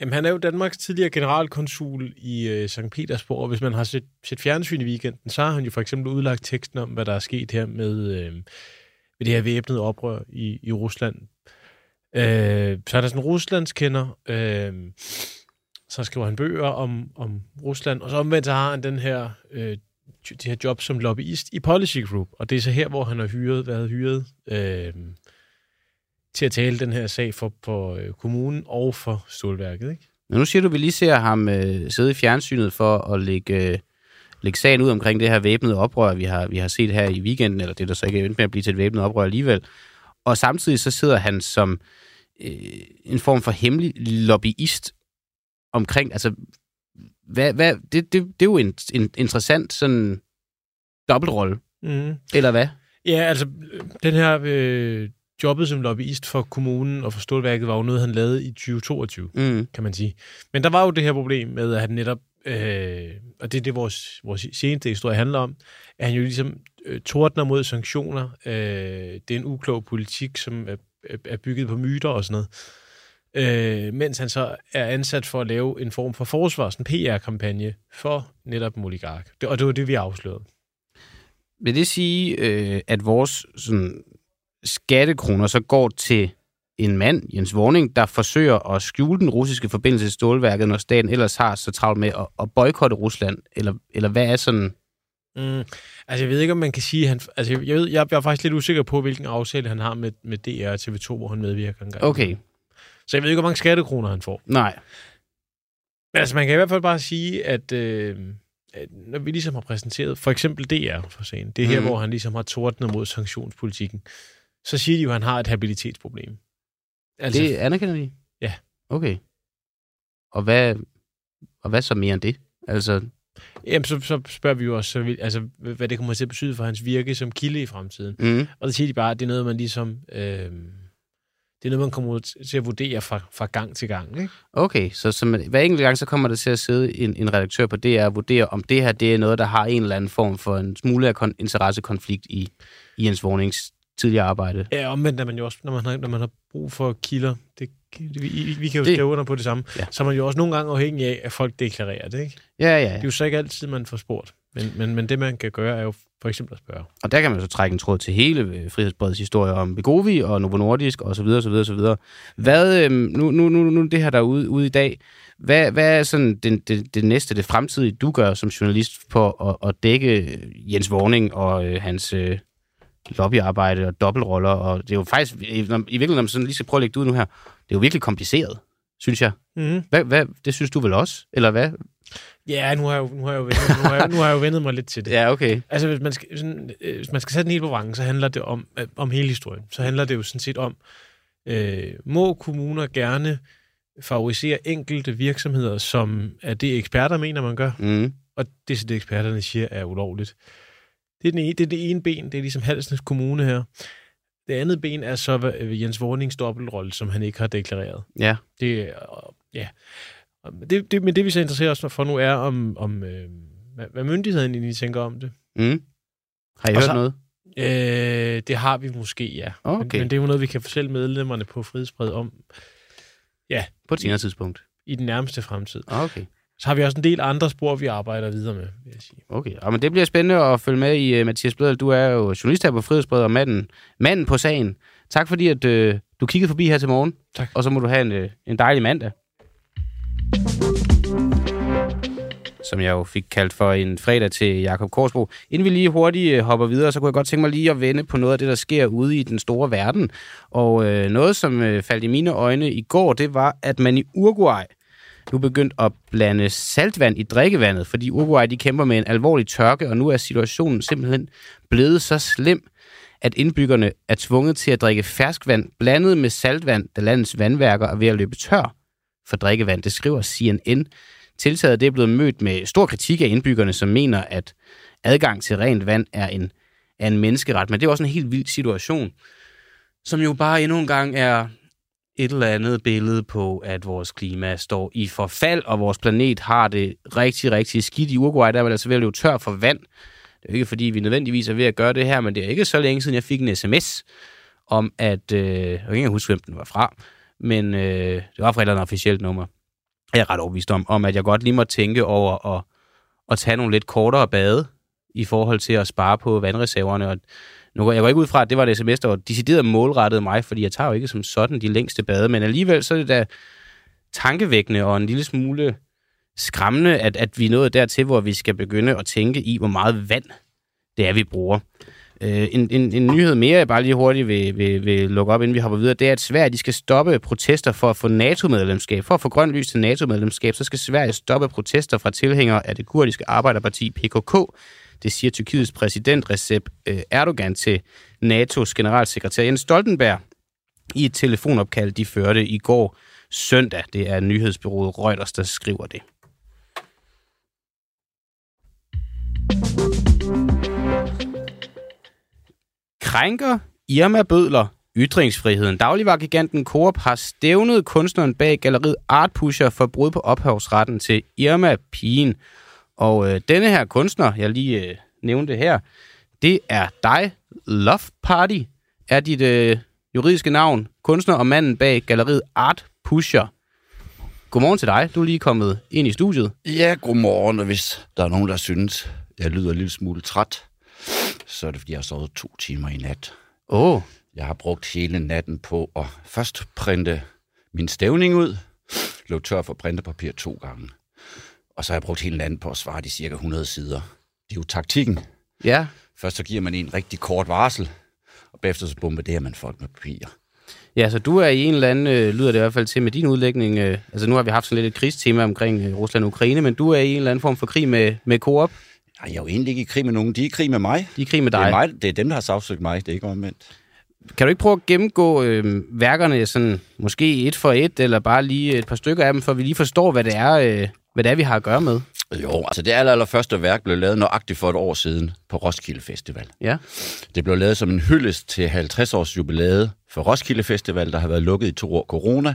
Jamen, han er jo Danmarks tidligere generalkonsul i øh, St. Petersborg, og hvis man har set, set fjernsyn i weekenden, så har han jo for eksempel udlagt teksten om, hvad der er sket her med, øh, med det her væbnede oprør i, i Rusland. Øh, så er der sådan en Ruslandskender, øh, så skriver han bøger om, om Rusland, og så omvendt så har han den her, øh, det her job som lobbyist i Policy Group, og det er så her, hvor han har hyret, været hyret øh, til at tale den her sag for, for øh, kommunen og for stålværket. Ikke? Men nu siger du, at vi lige ser ham øh, sidde i fjernsynet for at lægge, øh, lægge sagen ud omkring det her væbnede oprør, vi har, vi har set her i weekenden, eller det der så ikke er med at blive til et væbnet oprør alligevel. Og samtidig så sidder han som øh, en form for hemmelig lobbyist omkring, altså, hvad, hvad, det, det, det er jo en, en interessant sådan dobbeltrolle. Mm. Eller hvad? Ja, altså, den her øh, jobbet som lobbyist for kommunen og for stålværket var jo noget, han lavede i 2022, mm. kan man sige. Men der var jo det her problem med, at han netop, øh, og det er det, vores, vores seneste historie handler om, at han jo ligesom øh, tordner mod sanktioner. Øh, det er en uklog politik, som er, er bygget på myter og sådan noget øh, mens han så er ansat for at lave en form for forsvars, en PR-kampagne for netop oligark. Det, og det var det, vi afslørede. Vil det sige, øh, at vores sådan, skattekroner så går til en mand, Jens Vorning, der forsøger at skjule den russiske forbindelse til stålværket, når staten ellers har så travlt med at, at boykotte Rusland? Eller, eller hvad er sådan... Mm, altså, jeg ved ikke, om man kan sige... Han, altså, jeg, ved, jeg er faktisk lidt usikker på, hvilken aftale han har med, med DR og TV2, hvor han medvirker engang. Okay, så jeg ved ikke, hvor mange skattekroner han får. Nej. Men altså, man kan i hvert fald bare sige, at, øh, at når vi ligesom har præsenteret, for eksempel DR for sagen, det er her, mm. hvor han ligesom har tordnet mod sanktionspolitikken, så siger de jo, at han har et habilitetsproblem. Altså, det anerkender de? Ja. Okay. Og hvad, og hvad så mere end det? Altså... Jamen, så, så spørger vi jo også, så, altså, hvad det kommer til at betyde for hans virke som kilde i fremtiden. Mm. Og så siger de bare, at det er noget, man ligesom... Øh, det er noget, man kommer til at vurdere fra, fra gang til gang. Ikke? Okay, så, så hver enkelt gang, så kommer der til at sidde en, en redaktør på DR og vurdere, om det her det er noget, der har en eller anden form for en smule af kon- interessekonflikt i, i ens Vornings tidligere arbejde. Ja, omvendt er man jo også, når man har, når man har brug for kilder, det, vi, vi kan jo det, skrive under på det samme, ja. så er man jo også nogle gange afhængig af, at folk deklarerer det, ikke? Ja, ja. Det er jo så ikke altid, man får spurgt. Men, men, men det, man kan gøre, er jo for eksempel at spørge. Og der kan man så trække en tråd til hele øh, Frihedsbredets historie om Begovi og Novo Nordisk og så videre, så videre, så videre. Hvad, øhm, nu, nu, nu, nu det her der ude, ude i dag, hvad, hvad er sådan det, det, det næste, det fremtidige, du gør som journalist på at, at dække Jens Vorning og øh, hans øh, lobbyarbejde og dobbeltroller? Og det er jo faktisk, i, i virkeligheden, når man sådan lige skal prøve at lægge det ud nu her, det er jo virkelig kompliceret, synes jeg. Mm. Hvad, hvad, det synes du vel også? Eller hvad? Ja, nu har jeg jo, nu har jeg jo, vendet, nu har jeg, nu har jeg jo vendet mig lidt til det. Ja, okay. Altså, hvis man skal, sådan, øh, hvis man skal sætte den helt på vrangen, så handler det om, øh, om hele historien. Så handler det jo sådan set om, øh, må kommuner gerne favorisere enkelte virksomheder, som er det, eksperter mener, man gør, mm. og det, som det eksperterne siger, er ulovligt. Det er, den ene, det er det ene ben, det er ligesom Halsens Kommune her. Det andet ben er så Jens Vornings dobbeltrolle, som han ikke har deklareret. Ja. Det, ja. Det, det, men det, vi så interesserer os for nu, er, om, om øh, hvad, hvad myndigheden egentlig tænker om det. Mm. Har I og hørt så, noget? Øh, det har vi måske, ja. Okay. Men, men det er jo noget, vi kan fortælle medlemmerne på Frihedsbred om. Ja. På et senere tidspunkt? I den nærmeste fremtid. Okay. Så har vi også en del andre spor, vi arbejder videre med, vil jeg sige. Okay, ja, men det bliver spændende at følge med i, uh, Mathias Bledel. Du er jo journalist her på Frihedsbred og manden, manden på sagen. Tak fordi, at uh, du kiggede forbi her til morgen. Tak. Og så må du have en, uh, en dejlig mandag. Som jeg jo fik kaldt for en fredag til Jakob Korsbro. Inden vi lige hurtigt øh, hopper videre, så kunne jeg godt tænke mig lige at vende på noget af det, der sker ude i den store verden. Og øh, noget, som øh, faldt i mine øjne i går, det var, at man i Uruguay nu begyndt at blande saltvand i drikkevandet, fordi Uruguay de kæmper med en alvorlig tørke, og nu er situationen simpelthen blevet så slem, at indbyggerne er tvunget til at drikke ferskvand blandet med saltvand, da landets vandværker er ved at løbe tør for drikkevand. Det skriver CNN. Tiltaget det er blevet mødt med stor kritik af indbyggerne, som mener, at adgang til rent vand er en, er en menneskeret. Men det er også en helt vild situation, som jo bare endnu en gang er et eller andet billede på, at vores klima står i forfald, og vores planet har det rigtig, rigtig skidt. I Uruguay der er man altså ved at løbe tør for vand. Det er jo ikke, fordi vi nødvendigvis er ved at gøre det her, men det er ikke så længe siden, jeg fik en sms om, at... Øh, jeg kan ikke huske, hvem den var fra, men øh, det var fra et eller andet officielt nummer er jeg ret overbevist om, om at jeg godt lige må tænke over at, at tage nogle lidt kortere bade i forhold til at spare på vandreserverne. Og nu går jeg går ikke ud fra, at det var det semester, der decideret målrettet mig, fordi jeg tager jo ikke som sådan de længste bade, men alligevel så er det da tankevækkende og en lille smule skræmmende, at, at vi er nået dertil, hvor vi skal begynde at tænke i, hvor meget vand det er, vi bruger. Øh, en, en, en nyhed mere, jeg bare lige hurtigt vil, vil, vil lukke op, inden vi hopper videre, det er, at Sverige de skal stoppe protester for at få NATO-medlemskab. For at få grøn lys til NATO-medlemskab, så skal Sverige stoppe protester fra tilhængere af det kurdiske arbejderparti PKK. Det siger Tyrkiets præsident Recep øh, Erdogan til NATO's generalsekretær Jens Stoltenberg i et telefonopkald, de førte i går søndag. Det er nyhedsbyrået Reuters, der skriver det. Krænker Irma Bødler ytringsfriheden. Dagligvargiganten Coop har stævnet kunstneren bag galleriet Art Pusher for brud på ophavsretten til Irma Pigen. Og øh, denne her kunstner, jeg lige øh, nævnte her, det er dig. Love Party er dit øh, juridiske navn. Kunstner og manden bag galleriet Art Pusher. Godmorgen til dig. Du er lige kommet ind i studiet. Ja, godmorgen. Og hvis der er nogen, der synes, jeg lyder en lille smule træt, så er det, fordi jeg har sovet to timer i nat. Åh. Oh. Jeg har brugt hele natten på at først printe min stævning ud, lå tør for printepapir to gange. Og så har jeg brugt hele natten på at svare de cirka 100 sider. Det er jo taktikken. Ja. Først så giver man en rigtig kort varsel, og bagefter så bombarderer man folk med papir. Ja, så du er i en eller anden, øh, lyder det i hvert fald til med din udlægning, øh, altså nu har vi haft sådan lidt et krigstema omkring øh, Rusland og Ukraine, men du er i en eller anden form for krig med, med Coop. Ej, jeg er jo egentlig ikke i krig med nogen. De er i krig med mig. De er i krig med dig. Det er, mig, det er dem, der har sagsøgt mig. Det er ikke omvendt. Kan du ikke prøve at gennemgå øh, værkerne sådan, måske et for et, eller bare lige et par stykker af dem, for vi lige forstår, hvad det er, øh, hvad det er vi har at gøre med? Jo, altså det aller, aller første værk blev lavet nøjagtigt for et år siden på Roskilde Festival. Ja. Det blev lavet som en hyldest til 50 års jubilæet for Roskilde Festival, der har været lukket i to år corona.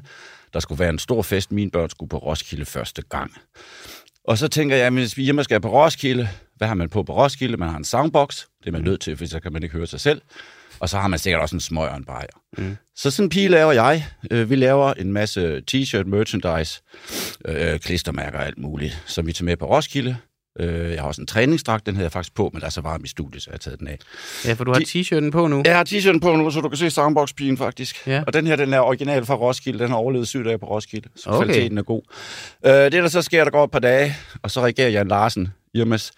Der skulle være en stor fest. Mine børn skulle på Roskilde første gang. Og så tænker jeg, at hvis vi hjemme skal på Roskilde, hvad har man på på Roskilde? Man har en soundbox, det er man nødt til, for så kan man ikke høre sig selv. Og så har man sikkert også en smøg og en bajer. Mm. Så sådan en pige laver jeg. Øh, vi laver en masse t-shirt, merchandise, øh, klistermærker og alt muligt, som vi tager med på Roskilde. Øh, jeg har også en træningsdragt, den havde jeg faktisk på, men der er så varm i studiet, så jeg har taget den af. Ja, for du har De- t-shirten på nu. Jeg har t-shirten på nu, så du kan se Soundbox-pigen faktisk. Ja. Og den her, den er original fra Roskilde. Den har overlevet syv dage på Roskilde, så Okay. kvaliteten er god. Øh, det, der så sker, der går et par dage, og så reagerer Jan Larsen, Irmas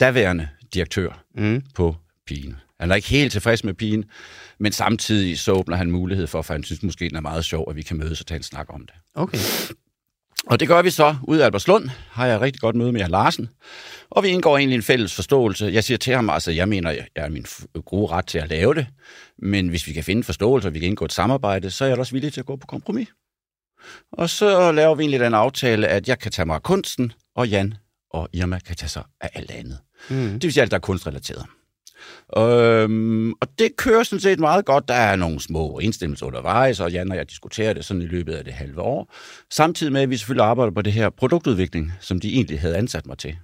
daværende direktør Mm. på pigen. Han er ikke helt tilfreds med pigen, men samtidig så åbner han mulighed for, for han synes måske, den er meget sjov, at vi kan mødes og tage en snak om det. Okay. Og det gør vi så ude af Albertslund. Har jeg et rigtig godt møde med Jan Larsen. Og vi indgår egentlig en fælles forståelse. Jeg siger til ham, altså jeg mener, jeg er min gode ret til at lave det. Men hvis vi kan finde forståelse, og vi kan indgå et samarbejde, så er jeg også villig til at gå på kompromis. Og så laver vi egentlig den aftale, at jeg kan tage mig af kunsten, og Jan og Irma kan tage sig af alt andet. Mm. Det vil sige alt, der er kunstrelateret. Øhm, og det kører sådan set meget godt. Der er nogle små indstemmelser undervejs, og Jan og jeg diskuterer det sådan i løbet af det halve år. Samtidig med, at vi selvfølgelig arbejder på det her produktudvikling, som de egentlig havde ansat mig til.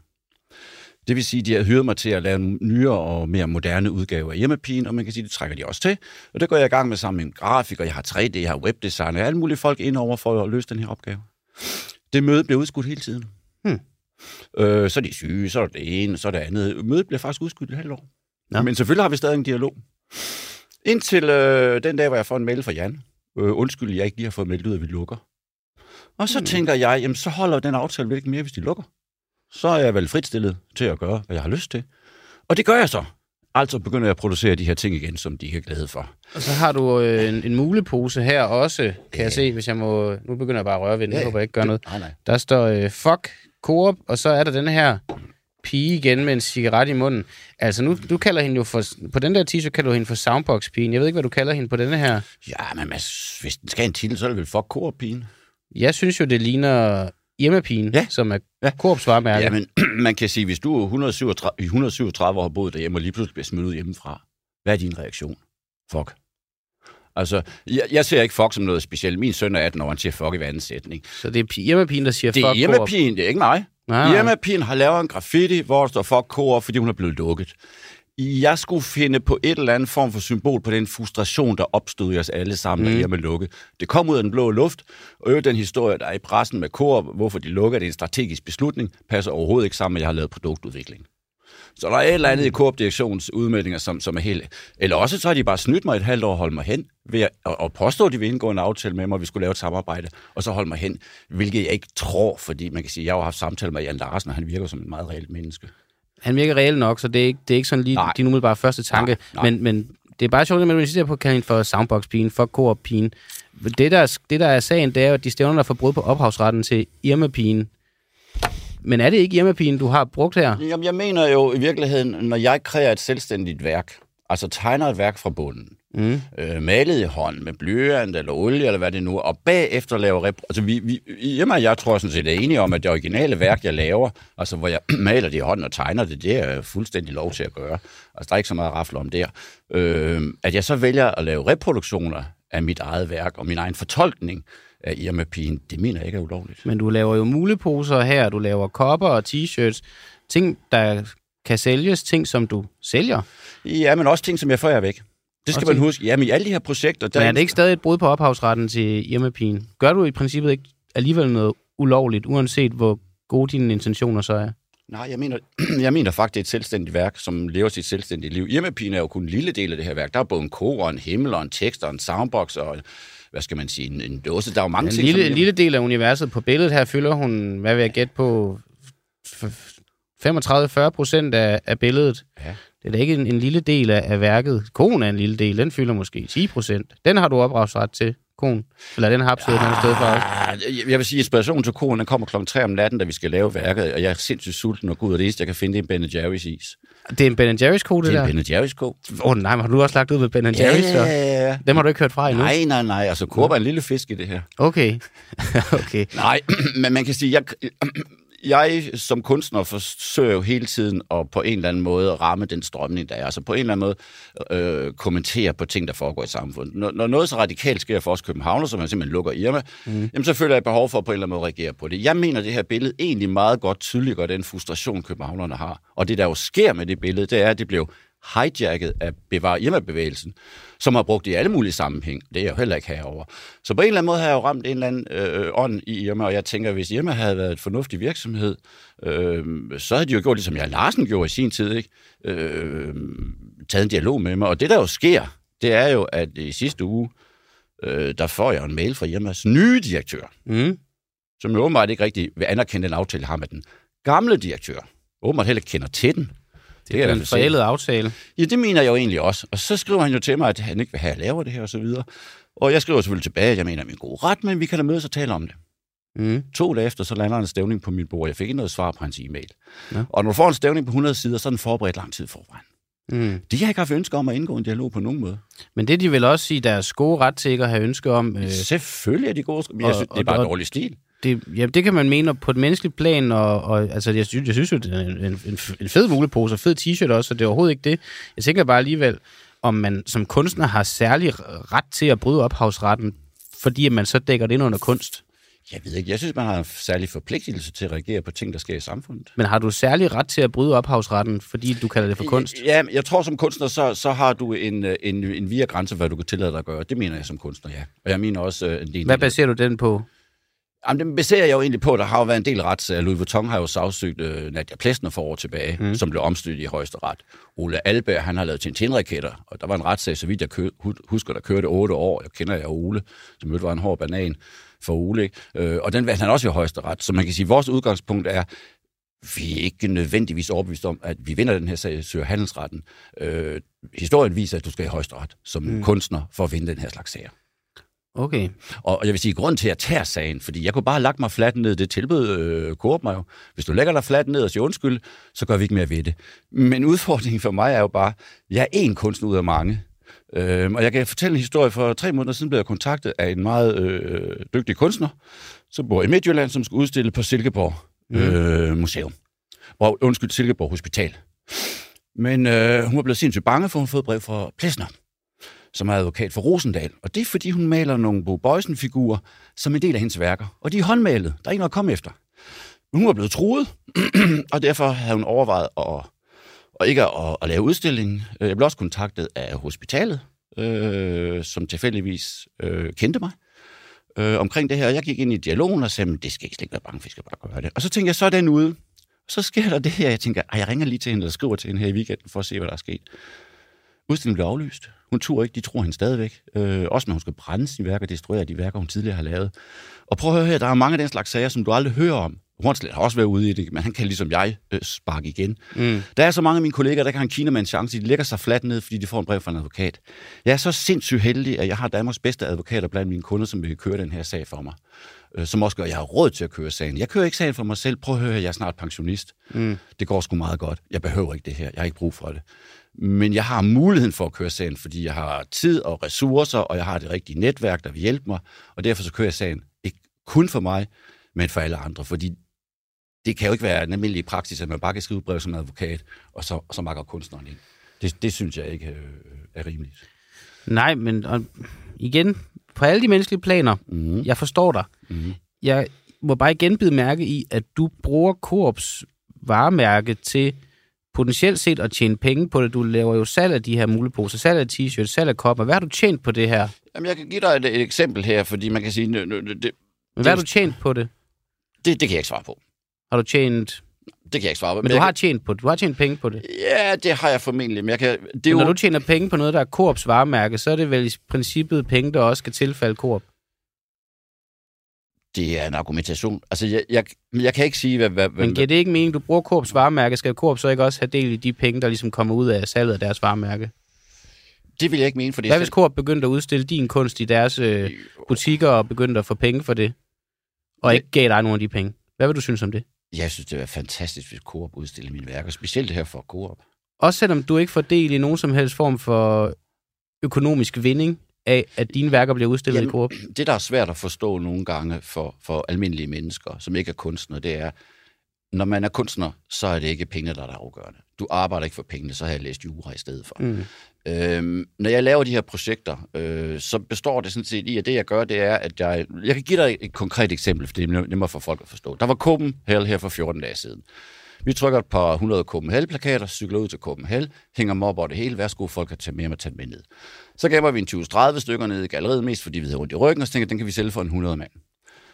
Det vil sige, at de har hyret mig til at lave nyere og mere moderne udgave af hjemmepigen, og man kan sige, at det trækker de også til. Og det går jeg i gang med sammen med en grafiker, jeg har 3D, jeg har webdesigner, jeg har alle mulige folk indover for at løse den her opgave. Det møde bliver udskudt hele tiden. Hmm. Øh, så er de syge, så er det ene, så er det andet. Mødet bliver faktisk udskudt et halvt år. Ja. Men selvfølgelig har vi stadig en dialog. Indtil øh, den dag, hvor jeg får en mail fra Jan. Øh, undskyld, jeg ikke lige har fået meldt ud, at vi lukker. Og så hmm. tænker jeg, jamen så holder den aftale vel ikke mere, hvis de lukker. Så er jeg vel fritstillet til at gøre, hvad jeg har lyst til. Og det gør jeg så. Altså begynder jeg at producere de her ting igen, som de er glade for. Og så har du øh, en, en mulepose her også, kan Ja. jeg se, hvis jeg må... Nu begynder jeg bare at røre ved den, jeg håber jeg ikke gør noget. Nej, nej. Der står øh, fuck Coop, og så er der den her pige igen med en cigaret i munden. Altså nu, du kalder hende jo for... På den der t-shirt kalder du hende for Soundbox-pigen. Jeg ved ikke, hvad du kalder hende på denne her. Ja, men Mads, hvis den skal have en titel, så er det vel fuck Coop-pigen. Jeg synes jo, det ligner Irma-pigen, Ja. som er Ja. Coops varemærke. Ja, men man kan sige, hvis du er 137, i 137 år har boet derhjemme, og lige pludselig bliver smidt ud hjemmefra, hvad er din reaktion? Fuck. Altså, jeg, jeg ser ikke fuck som noget specielt. Min søn er 18 år, han siger fuck i hver anden sætning. Så det er pi- Irma-pigen, der siger Det fuck er Coop. hjemmepigen, det er ikke mig. Nej. Hjemmepigen har lavet en graffiti, hvor der står fuck Coop, fordi hun er blevet lukket. Jeg skulle finde på et eller andet form for symbol på den frustration, der opstod i os alle sammen, Mm. mm. hjemme lukket. Det kom ud af den blå luft, og øvrigt den historie, der er i pressen med Coop, hvorfor de lukker, det er en strategisk beslutning, passer overhovedet ikke sammen med, at jeg har lavet produktudvikling. Så der er et eller andet i Coop-direktionens udmeldinger, som, som er helt... Eller også så har de bare snydt mig et halvt år og holdt mig hen, ved at, og, påstå, at de vil indgå en aftale med mig, og vi skulle lave et samarbejde, og så holde mig hen, hvilket jeg ikke tror, fordi man kan sige, jeg har haft samtaler med Jan Larsen, og han virker som et meget reelt menneske. Han virker reelt nok, så det er ikke, det er ikke sådan lige Nej. din umiddelbare første tanke. Nej, nej. Men, men det er bare sjovt, at man insisterer på at kalde hende for Soundbox-pigen, for Coop-pigen. Det der, er- det, der er sagen, det er jo, at de stævner der for brud på ophavsretten til Irma-pigen. Men er det ikke Irma-pigen, du har brugt her? Jamen, jeg mener jo i virkeligheden, når jeg kræver et selvstændigt værk, altså tegner et værk fra bunden, Mm. øh, malet i hånd med blyant eller olie, eller hvad det nu er, og bagefter laver rep... Altså, vi, vi, og jeg tror sådan set er enige om, at det originale værk, jeg laver, altså hvor jeg maler det i hånden og tegner det, det er fuldstændig lov til at gøre. Altså, der er ikke så meget rafle om der. Øh, at jeg så vælger at lave reproduktioner af mit eget værk og min egen fortolkning af Irma Pigen, det mener jeg ikke er ulovligt. Men du laver jo muleposer her, du laver kopper og t-shirts. Ting, der kan sælges, ting, som du sælger. Ja, men også ting, som jeg får væk. Det skal Også man ting- huske. Jamen, i alle de her projekter... Der Men er det ikke stadig et brud på ophavsretten til Irma-pigen? Gør du i princippet ikke alligevel noget ulovligt, uanset hvor gode dine intentioner så er? Nej, jeg mener, jeg mener faktisk, det er et selvstændigt værk, som lever sit selvstændige liv. Hjemmepigen er jo kun en lille del af det her værk. Der er både en kor, en himmel, og en tekst, og en soundbox, og hvad skal man sige, en, en dåse. Der er jo mange En ting, lille, som... en lille del af universet på billedet her fylder hun, hvad vil jeg gætte på, f- 35-40 procent af, af billedet. Ja. Det er da ikke en, en lille del af, af værket. Konen er en lille del, den fylder måske 10 procent. Den har du ophavsret til, konen. Eller den har absolut ja. sted for os. Ah, jeg- Jeg vil sige, at inspirationen til koren den kommer klokken 3 om natten, da vi skal lave værket, og jeg er sindssygt sulten og gud, og det eneste, jeg kan finde, det er en Ben Jerry's is. Det er en Ben Jerry's kode, Det det er der. en Ben Jerry's ko. Åh oh, nej, men har du også lagt ud med Ben Jerry's? så? ja, ja. Dem har du ikke hørt fra endnu? Nej, nej, nej. Altså, korp er en lille fisk i det her. Okay. okay. Nej, men man kan sige, jeg, jeg som kunstner forsøger jo hele tiden at på en eller anden måde ramme den strømning, der er. Altså på en eller anden måde øh, kommentere på ting, der foregår i samfundet. Når, når noget så radikalt sker for os københavner, som man simpelthen lukker Irma, mm. jamen så føler jeg behov for at på en eller anden måde reagere på det. Jeg mener, det her billede egentlig meget godt tydeliggør den frustration, københavnerne har. Og det, der jo sker med det billede, det er, at det blev hijacket af Bevar hjemmebevægelsen, som har brugt i alle mulige sammenhæng. Det er jeg jo heller ikke herover. Så på en eller anden måde har jeg jo ramt en eller anden øh, ånd i Irma, og jeg tænker, hvis Irma havde været et fornuftig virksomhed, øh, så havde de jo gjort det, som jeg Larsen gjorde i sin tid, ikke? Øh, taget en dialog med mig. Og det, der jo sker, det er jo, at i sidste uge, øh, der får jeg en mail fra Irmas nye direktør, mm. som jo åbenbart ikke rigtig vil anerkende den aftale, har med den gamle direktør. Åbenbart heller kender til den. Det er en forældet aftale. Ja, det mener jeg jo egentlig også. Og så skriver han jo til mig, at han ikke vil have, at jeg laver det her og så videre. Og jeg skriver selvfølgelig tilbage, at jeg mener min gode ret, men vi kan da mødes og tale om det. Mm. To dage efter, så lander en stævning på mit bord. Jeg fik ikke noget svar på hans e-mail. Ja. Og når du får en stævning på 100 sider, så er den forberedt lang tid forvejen. Mm. De har ikke haft ønske om at indgå en dialog på nogen måde. Men det de vil også i deres gode ret til ikke at have ønske om... Øh... Selvfølgelig er de gode, men jeg synes, og, det er bare og, dårlig stil det, ja, det kan man mene på et menneskeligt plan, og, og altså, jeg, synes, jeg synes jo, det er en, en, en fed mulepose og fed t-shirt også, så det er overhovedet ikke det. Jeg tænker bare alligevel, om man som kunstner har særlig ret til at bryde ophavsretten, fordi man så dækker det ind under kunst. Jeg ved ikke. Jeg synes, man har en særlig forpligtelse til at reagere på ting, der sker i samfundet. Men har du særlig ret til at bryde ophavsretten, fordi du kalder det for kunst? Ja, jeg tror som kunstner, så, så har du en, en, en via grænse, hvad du kan tillade dig at gøre. Det mener jeg som kunstner, ja. Og jeg mener også... Øh, en del hvad baserer du den på? Jamen, det baserer jeg jo egentlig på, at der har jo været en del retssager. Louis Vuitton har jo sagsøgt uh, Nadia Plesner for år tilbage, mm. som blev omstødt i højeste ret. Ole Alberg, han har lavet Tintin-raketter, og der var en retssag, så vidt jeg kø- husker, der kørte otte år. Jeg kender jeg Ole, som mødte var en hård banan for Ole. Uh, og den vandt han også i højeste ret. Så man kan sige, at vores udgangspunkt er, vi er ikke nødvendigvis overbevist om, at vi vinder den her sag, søger handelsretten. Uh, historien viser, at du skal i højeste ret som mm. kunstner for at vinde den her slags sager. Okay. Og jeg vil sige, grund til at tage sagen, fordi jeg kunne bare have lagt mig fladt ned, det tilbød øh, Coop mig jo. Hvis du lægger dig fladt ned og siger undskyld, så gør vi ikke mere ved det. Men udfordringen for mig er jo bare, jeg er én kunstner ud af mange. Øh, og jeg kan fortælle en historie. For tre måneder siden blev jeg kontaktet af en meget øh, dygtig kunstner, som bor i Midtjylland, som skal udstille på Silkeborg mm. øh, Museum. Og undskyld, Silkeborg Hospital. Men øh, hun var blevet sindssygt bange, for hun fået brev fra Plesner som er advokat for Rosendal. Og det er, fordi hun maler nogle Bo Bøjsen-figurer som en del af hendes værker. Og de er håndmalet. Der er ikke noget at komme efter. Men hun var blevet truet, og derfor havde hun overvejet at, og ikke at, at lave udstillingen. Øh, jeg blev også kontaktet af hospitalet, øh, som tilfældigvis øh, kendte mig øh, omkring det her. Jeg gik ind i dialogen og sagde, det skal ikke slet ikke være bange for, vi skal bare gøre det. Og så tænkte jeg, så er den ude. Så sker der det her. Jeg tænker, jeg ringer lige til hende, eller skriver til hende her i weekenden, for at se, hvad der er sket. Udstillingen blev aflyst. Hun tror ikke, de tror hende stadigvæk. Øh, også når hun skal brænde sine værker destruere de værker, hun tidligere har lavet. Og prøv at høre her, der er mange af den slags sager, som du aldrig hører om. Hornslet har også været ude i det, men han kan ligesom jeg øh, sparke igen. Mm. Der er så mange af mine kolleger, der kan en kinamand chance. De lægger sig fladt ned, fordi de får en brev fra en advokat. Jeg er så sindssygt heldig, at jeg har Danmarks bedste advokater blandt mine kunder, som vil køre den her sag for mig. Øh, som også gør, at jeg har råd til at køre sagen. Jeg kører ikke sagen for mig selv. Prøv at høre, jeg er snart pensionist. Mm. Det går sgu meget godt. Jeg behøver ikke det her. Jeg har ikke brug for det men jeg har muligheden for at køre sagen, fordi jeg har tid og ressourcer, og jeg har det rigtige netværk, der vil hjælpe mig, og derfor så kører jeg sagen ikke kun for mig, men for alle andre, fordi det kan jo ikke være en almindelig praksis, at man bare kan skrive brev som advokat, og så, og så makker kunstneren ind. Det, det synes jeg ikke øh, er rimeligt. Nej, men og igen, på alle de menneskelige planer, mm. jeg forstår dig. Mm. Jeg må bare igen bide mærke i, at du bruger Coops varemærke til potentielt set at tjene penge på det. Du laver jo salg af de her muleposer, salg af t-shirts, salg af kopper. Hvad har du tjent på det her? Jamen, jeg kan give dig et, et eksempel her, fordi man kan sige... Nø, nø, det, Men hvad det, har du tjent på det? det? Det kan jeg ikke svare på. Har du tjent... Det kan jeg ikke svare på. Men, men du har kan... tjent på. Du har tjent penge på det. Ja, det har jeg formentlig. Men jeg kan... Det er jo... Når du tjener penge på noget, der er Coops varemærke, så er det vel i princippet penge, der også skal tilfalde Coop det er en argumentation. Altså, jeg, jeg, jeg kan ikke sige, hvad... hvad Men giver det ikke mening, du bruger Coops varemærke? Skal Coop så ikke også have del i de penge, der ligesom kommer ud af salget af deres varemærke? Det vil jeg ikke mene, for det Hvad hvis Coop begyndte at udstille din kunst i deres øh, butikker og begyndte at få penge for det? Og ikke gav dig nogle af de penge? Hvad vil du synes om det? Jeg synes, det er fantastisk, hvis Coop udstiller mine værker. Specielt det her for Coop. Også selvom du ikke får del i nogen som helst form for økonomisk vinding af, at dine værker bliver udstillet Jamen, i Coop? Det, der er svært at forstå nogle gange for, for almindelige mennesker, som ikke er kunstnere, det er, når man er kunstner, så er det ikke pengene, der er afgørende. Du arbejder ikke for pengene, så har jeg læst jura i stedet for. Mm. Øhm, når jeg laver de her projekter, øh, så består det sådan set i, at det jeg gør, det er, at jeg... Jeg kan give dig et konkret eksempel, for det er nemmere for folk at forstå. Der var Copenhagen her for 14 dage siden. Vi trykker et par 100 Copenhagen-plakater, cykler ud til Copenhagen, hænger dem op over det hele. Værsgo, folk kan tage med og tage med ned. Så gemmer vi en 20-30 stykker ned i galleriet, mest fordi vi havde rundt i ryggen, og så tænker den kan vi sælge for en 100 mand.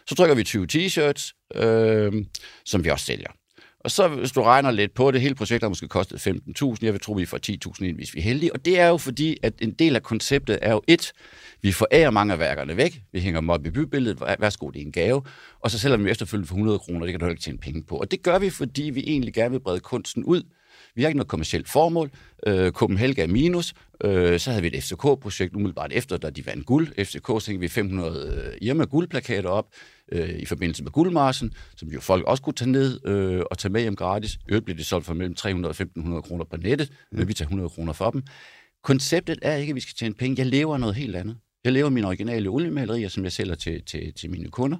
Så trykker vi 20 t-shirts, øh, som vi også sælger. Og så hvis du regner lidt på det, hele projektet har måske kostet 15.000. Jeg vil tro, vi får 10.000 ind, hvis vi er heldige. Og det er jo fordi, at en del af konceptet er jo et, vi forærer mange af værkerne væk. Vi hænger dem op i bybilledet. Værsgo, det er en gave. Og så sælger vi efterfølgende for 100 kroner. Det kan du ikke tjene penge på. Og det gør vi, fordi vi egentlig gerne vil brede kunsten ud. Vi har ikke noget kommersielt formål. Øh, Copenhagen er minus. Øh, så havde vi et FCK-projekt umiddelbart efter, da de vandt guld. FCK tænkte vi 500 øh, Irma guldplakater op øh, i forbindelse med guldmarsen, som jo folk også kunne tage ned øh, og tage med hjem gratis. Øvrigt blev det solgt for mellem 300 og 1500 kroner på nettet, men vi tager 100 kroner for dem. Konceptet er ikke, at vi skal tjene penge. Jeg lever af noget helt andet. Jeg lever mine originale oliemalerier, som jeg sælger til, til, til mine kunder.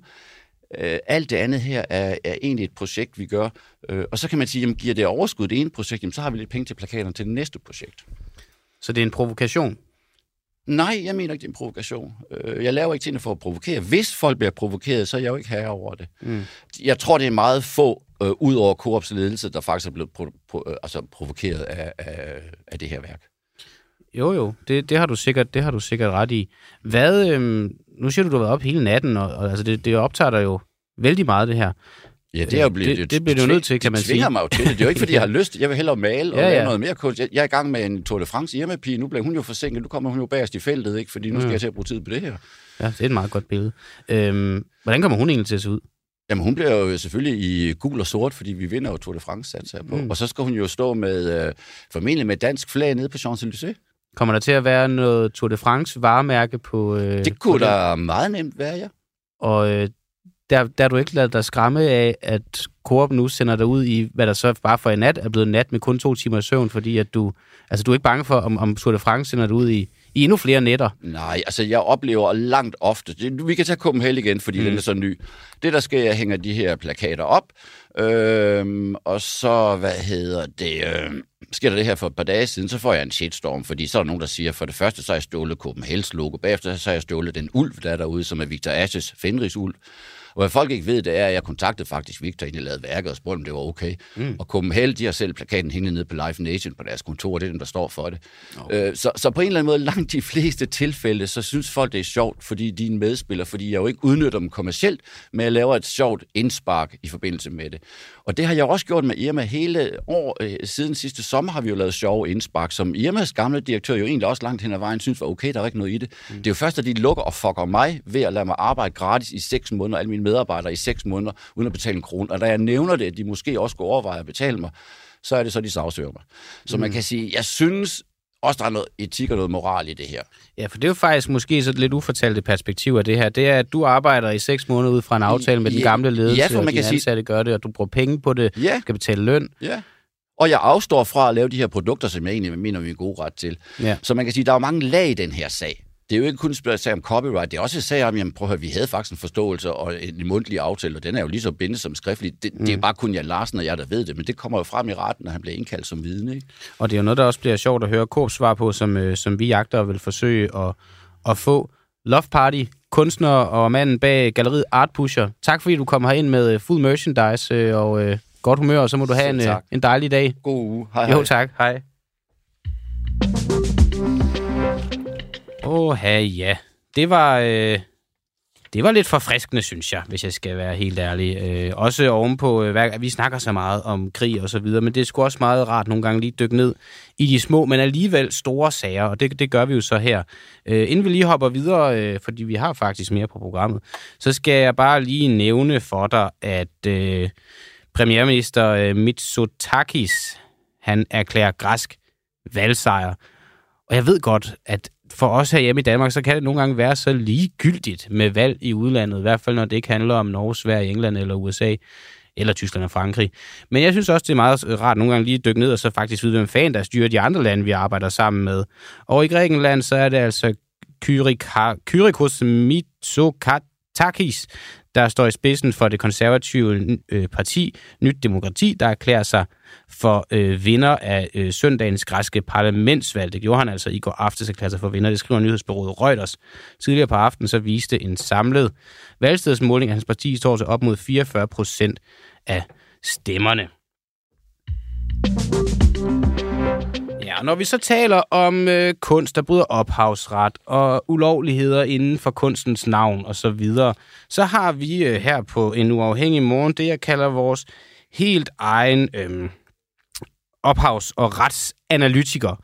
Øh, alt det andet her er, er egentlig et projekt, vi gør. Øh, og så kan man sige, jamen, giver det overskud det ene projekt, jamen, så har vi lidt penge til plakaterne til det næste projekt. Så det er en provokation? Nej, jeg mener ikke, det er en provokation. Øh, jeg laver ikke tingene for at provokere. Hvis folk bliver provokeret, så er jeg jo ikke herre over det. Mm. Jeg tror, det er meget få, øh, ud over Coops ledelse, der faktisk er blevet pro- pro- altså provokeret af, af, af det her værk. Jo, jo, det, det, har du sikkert, det har du sikkert ret i. Hvad, øhm, nu siger du, du har været op hele natten, og, og altså det, det optager dig jo vældig meget, det her. Ja, det er jo blevet... Det, det bliver du nødt til, kan man sige. Det mig jo til det. Det er jo ikke, fordi jeg har lyst. Jeg vil hellere male og ja, ja. lave noget mere kunst. Jeg, jeg er i gang med en Tour de France hjemmepige. Nu bliver hun jo forsinket. Nu kommer hun jo bagerst i feltet, ikke? Fordi nu skal mm. jeg til at bruge tid på det her. Ja, det er et meget godt billede. Øhm, hvordan kommer hun egentlig til at se ud? Jamen, hun bliver jo selvfølgelig i gul og sort, fordi vi vinder jo Tour de France, satser jeg på. Mm. Og så skal hun jo stå med, øh, formentlig med dansk flag nede på Champs-Élysées. Kommer der til at være noget Tour de France varemærke på... Øh, det kunne på der meget nemt være, ja. Og øh, der, der er du ikke ladet dig skræmme af, at Coop nu sender dig ud i, hvad der så bare for en nat er blevet nat med kun to timer søvn, fordi at du, altså du er ikke bange for, om, om Tour de France sender dig ud i, i endnu flere nætter? Nej, altså jeg oplever langt ofte, det, vi kan tage Copenhagen igen, fordi mm. den er så ny. Det der sker, jeg hænger de her plakater op, øhm, og så, hvad hedder det, øhm, sker der det her for et par dage siden, så får jeg en shitstorm, fordi så er der nogen, der siger, for det første, så har jeg stjålet Copenhagen's logo, bagefter så har jeg stjålet den ulv, der er derude, som er Victor Ashes Fenris ulv. Og hvad folk ikke ved, det er, at jeg kontaktede faktisk Victor, inden jeg lavede værket, og spurgte, om det var okay. Mm. Og Copenhagen, de har selv plakaten hængende nede på Life Nation på deres kontor, det er dem, der står for det. Okay. Øh, så, så på en eller anden måde, langt de fleste tilfælde, så synes folk, det er sjovt, fordi de er en medspiller, fordi jeg jo ikke udnytter dem kommercielt, men jeg laver et sjovt indspark i forbindelse med det. Og det har jeg også gjort med Irma hele år. Øh, siden sidste sommer har vi jo lavet sjove indspark, som Irmas gamle direktør jo egentlig også langt hen ad vejen synes var okay, der er ikke noget i det. Mm. Det er jo først, at de lukker og fucker mig ved at lade mig arbejde gratis i seks måneder, alle mine medarbejdere i seks måneder, uden at betale en krone. Og da jeg nævner det, at de måske også går overveje at betale mig, så er det så, de sagsøger mig. Så mm. man kan sige, jeg synes, også der er noget etik og noget moral i det her. Ja, for det er jo faktisk måske så et lidt ufortalte perspektiv af det her. Det er, at du arbejder i seks måneder ud fra en aftale med ja, den gamle ledelse, ja, for man og de kan ansatte sige... gør det, og du bruger penge på det, ja. skal betale løn. Ja. Og jeg afstår fra at lave de her produkter, som jeg egentlig mener, vi er en god ret til. Ja. Så man kan sige, at der er mange lag i den her sag det er jo ikke kun en sag om copyright, det er også en sag om, jamen prøv at høre, vi havde faktisk en forståelse og en mundtlig aftale, og den er jo lige så bindet som skriftlig. Det, mm. det er mm. bare kun Jan Larsen og jeg, der ved det, men det kommer jo frem i retten, når han bliver indkaldt som vidne. Ikke? Og det er jo noget, der også bliver sjovt at høre Kåbs svar på, som, øh, som vi jagter og vil forsøge at, at få. Love Party, kunstner og manden bag galleriet Art Pusher. Tak fordi du kom ind med øh, fuld merchandise øh, og øh, godt humør, og så må du have en, øh, en dejlig dag. God uge. Hej, jo, hej. tak. Hej. Åh, ja det var, øh, det var lidt forfriskende, synes jeg, hvis jeg skal være helt ærlig. Øh, også ovenpå, øh, hvad, vi snakker så meget om krig og så videre, men det er sgu også meget rart nogle gange lige dykke ned i de små, men alligevel store sager, og det, det gør vi jo så her. Øh, inden vi lige hopper videre, øh, fordi vi har faktisk mere på programmet, så skal jeg bare lige nævne for dig, at øh, premierminister øh, Mitsotakis, han erklærer græsk valgsejr. Og jeg ved godt, at for os herhjemme i Danmark, så kan det nogle gange være så ligegyldigt med valg i udlandet, i hvert fald når det ikke handler om Norge, Sverige, England eller USA, eller Tyskland og Frankrig. Men jeg synes også, det er meget rart nogle gange lige at dykke ned og så faktisk vide, hvem fanden der styrer de andre lande, vi arbejder sammen med. Og i Grækenland, så er det altså Kyrikos Mitsotakis, der står i spidsen for det konservative øh, parti Nyt Demokrati, der erklærer sig for øh, vinder af øh, søndagens græske parlamentsvalg. Det gjorde han altså i går aftes erklærer sig for vinder. Det skriver nyhedsbyrået Reuters. Tidligere på aftenen så viste en samlet valgstedsmåling af hans parti står til op mod 44 procent af stemmerne. Ja, og når vi så taler om øh, kunst, der bryder ophavsret og ulovligheder inden for kunstens navn og så videre, så har vi øh, her på en uafhængig morgen det, jeg kalder vores helt egen øh, ophavs- og retsanalytiker.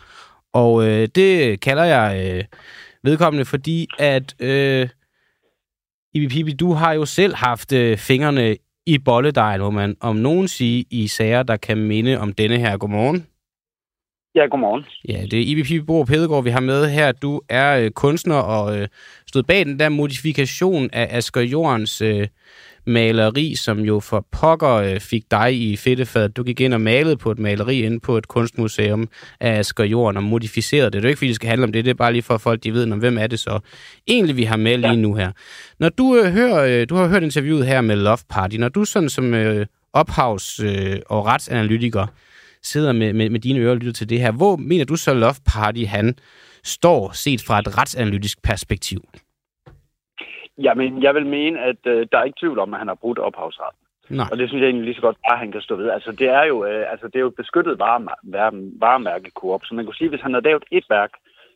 Og øh, det kalder jeg øh, vedkommende, fordi at øh, Ibi du har jo selv haft øh, fingrene i bolledejen, må man om nogen sige, i sager, der kan minde om denne her. Godmorgen. Ja, godmorgen. Ja, det er Pibi Bo Pedegaard, vi har med her. Du er øh, kunstner og øh, stod bag den der modifikation af Asger Jordens øh, maleri, som jo for pokker øh, fik dig i fedtefad. Du gik ind og malede på et maleri inde på et kunstmuseum af Asger Jorden og modificerede det. Det er jo ikke, fordi det skal handle om det, det er bare lige for, at folk de ved, om hvem er det så egentlig, vi har med lige nu her. Når du øh, hører, øh, du har hørt interviewet her med Love Party, når du sådan som øh, ophavs- øh, og retsanalytiker sidder med, med, med dine ører og lytter til det her, hvor mener du så Love Party, han står set fra et retsanalytisk perspektiv? Jamen, jeg vil mene, at øh, der er ikke tvivl om, at han har brudt ophavsretten. Nej. Og det synes jeg egentlig lige så godt bare, han kan stå ved. Altså, det er jo, øh, altså, det er jo et beskyttet varemærke, Coop. Så man kunne sige, hvis han havde lavet et værk,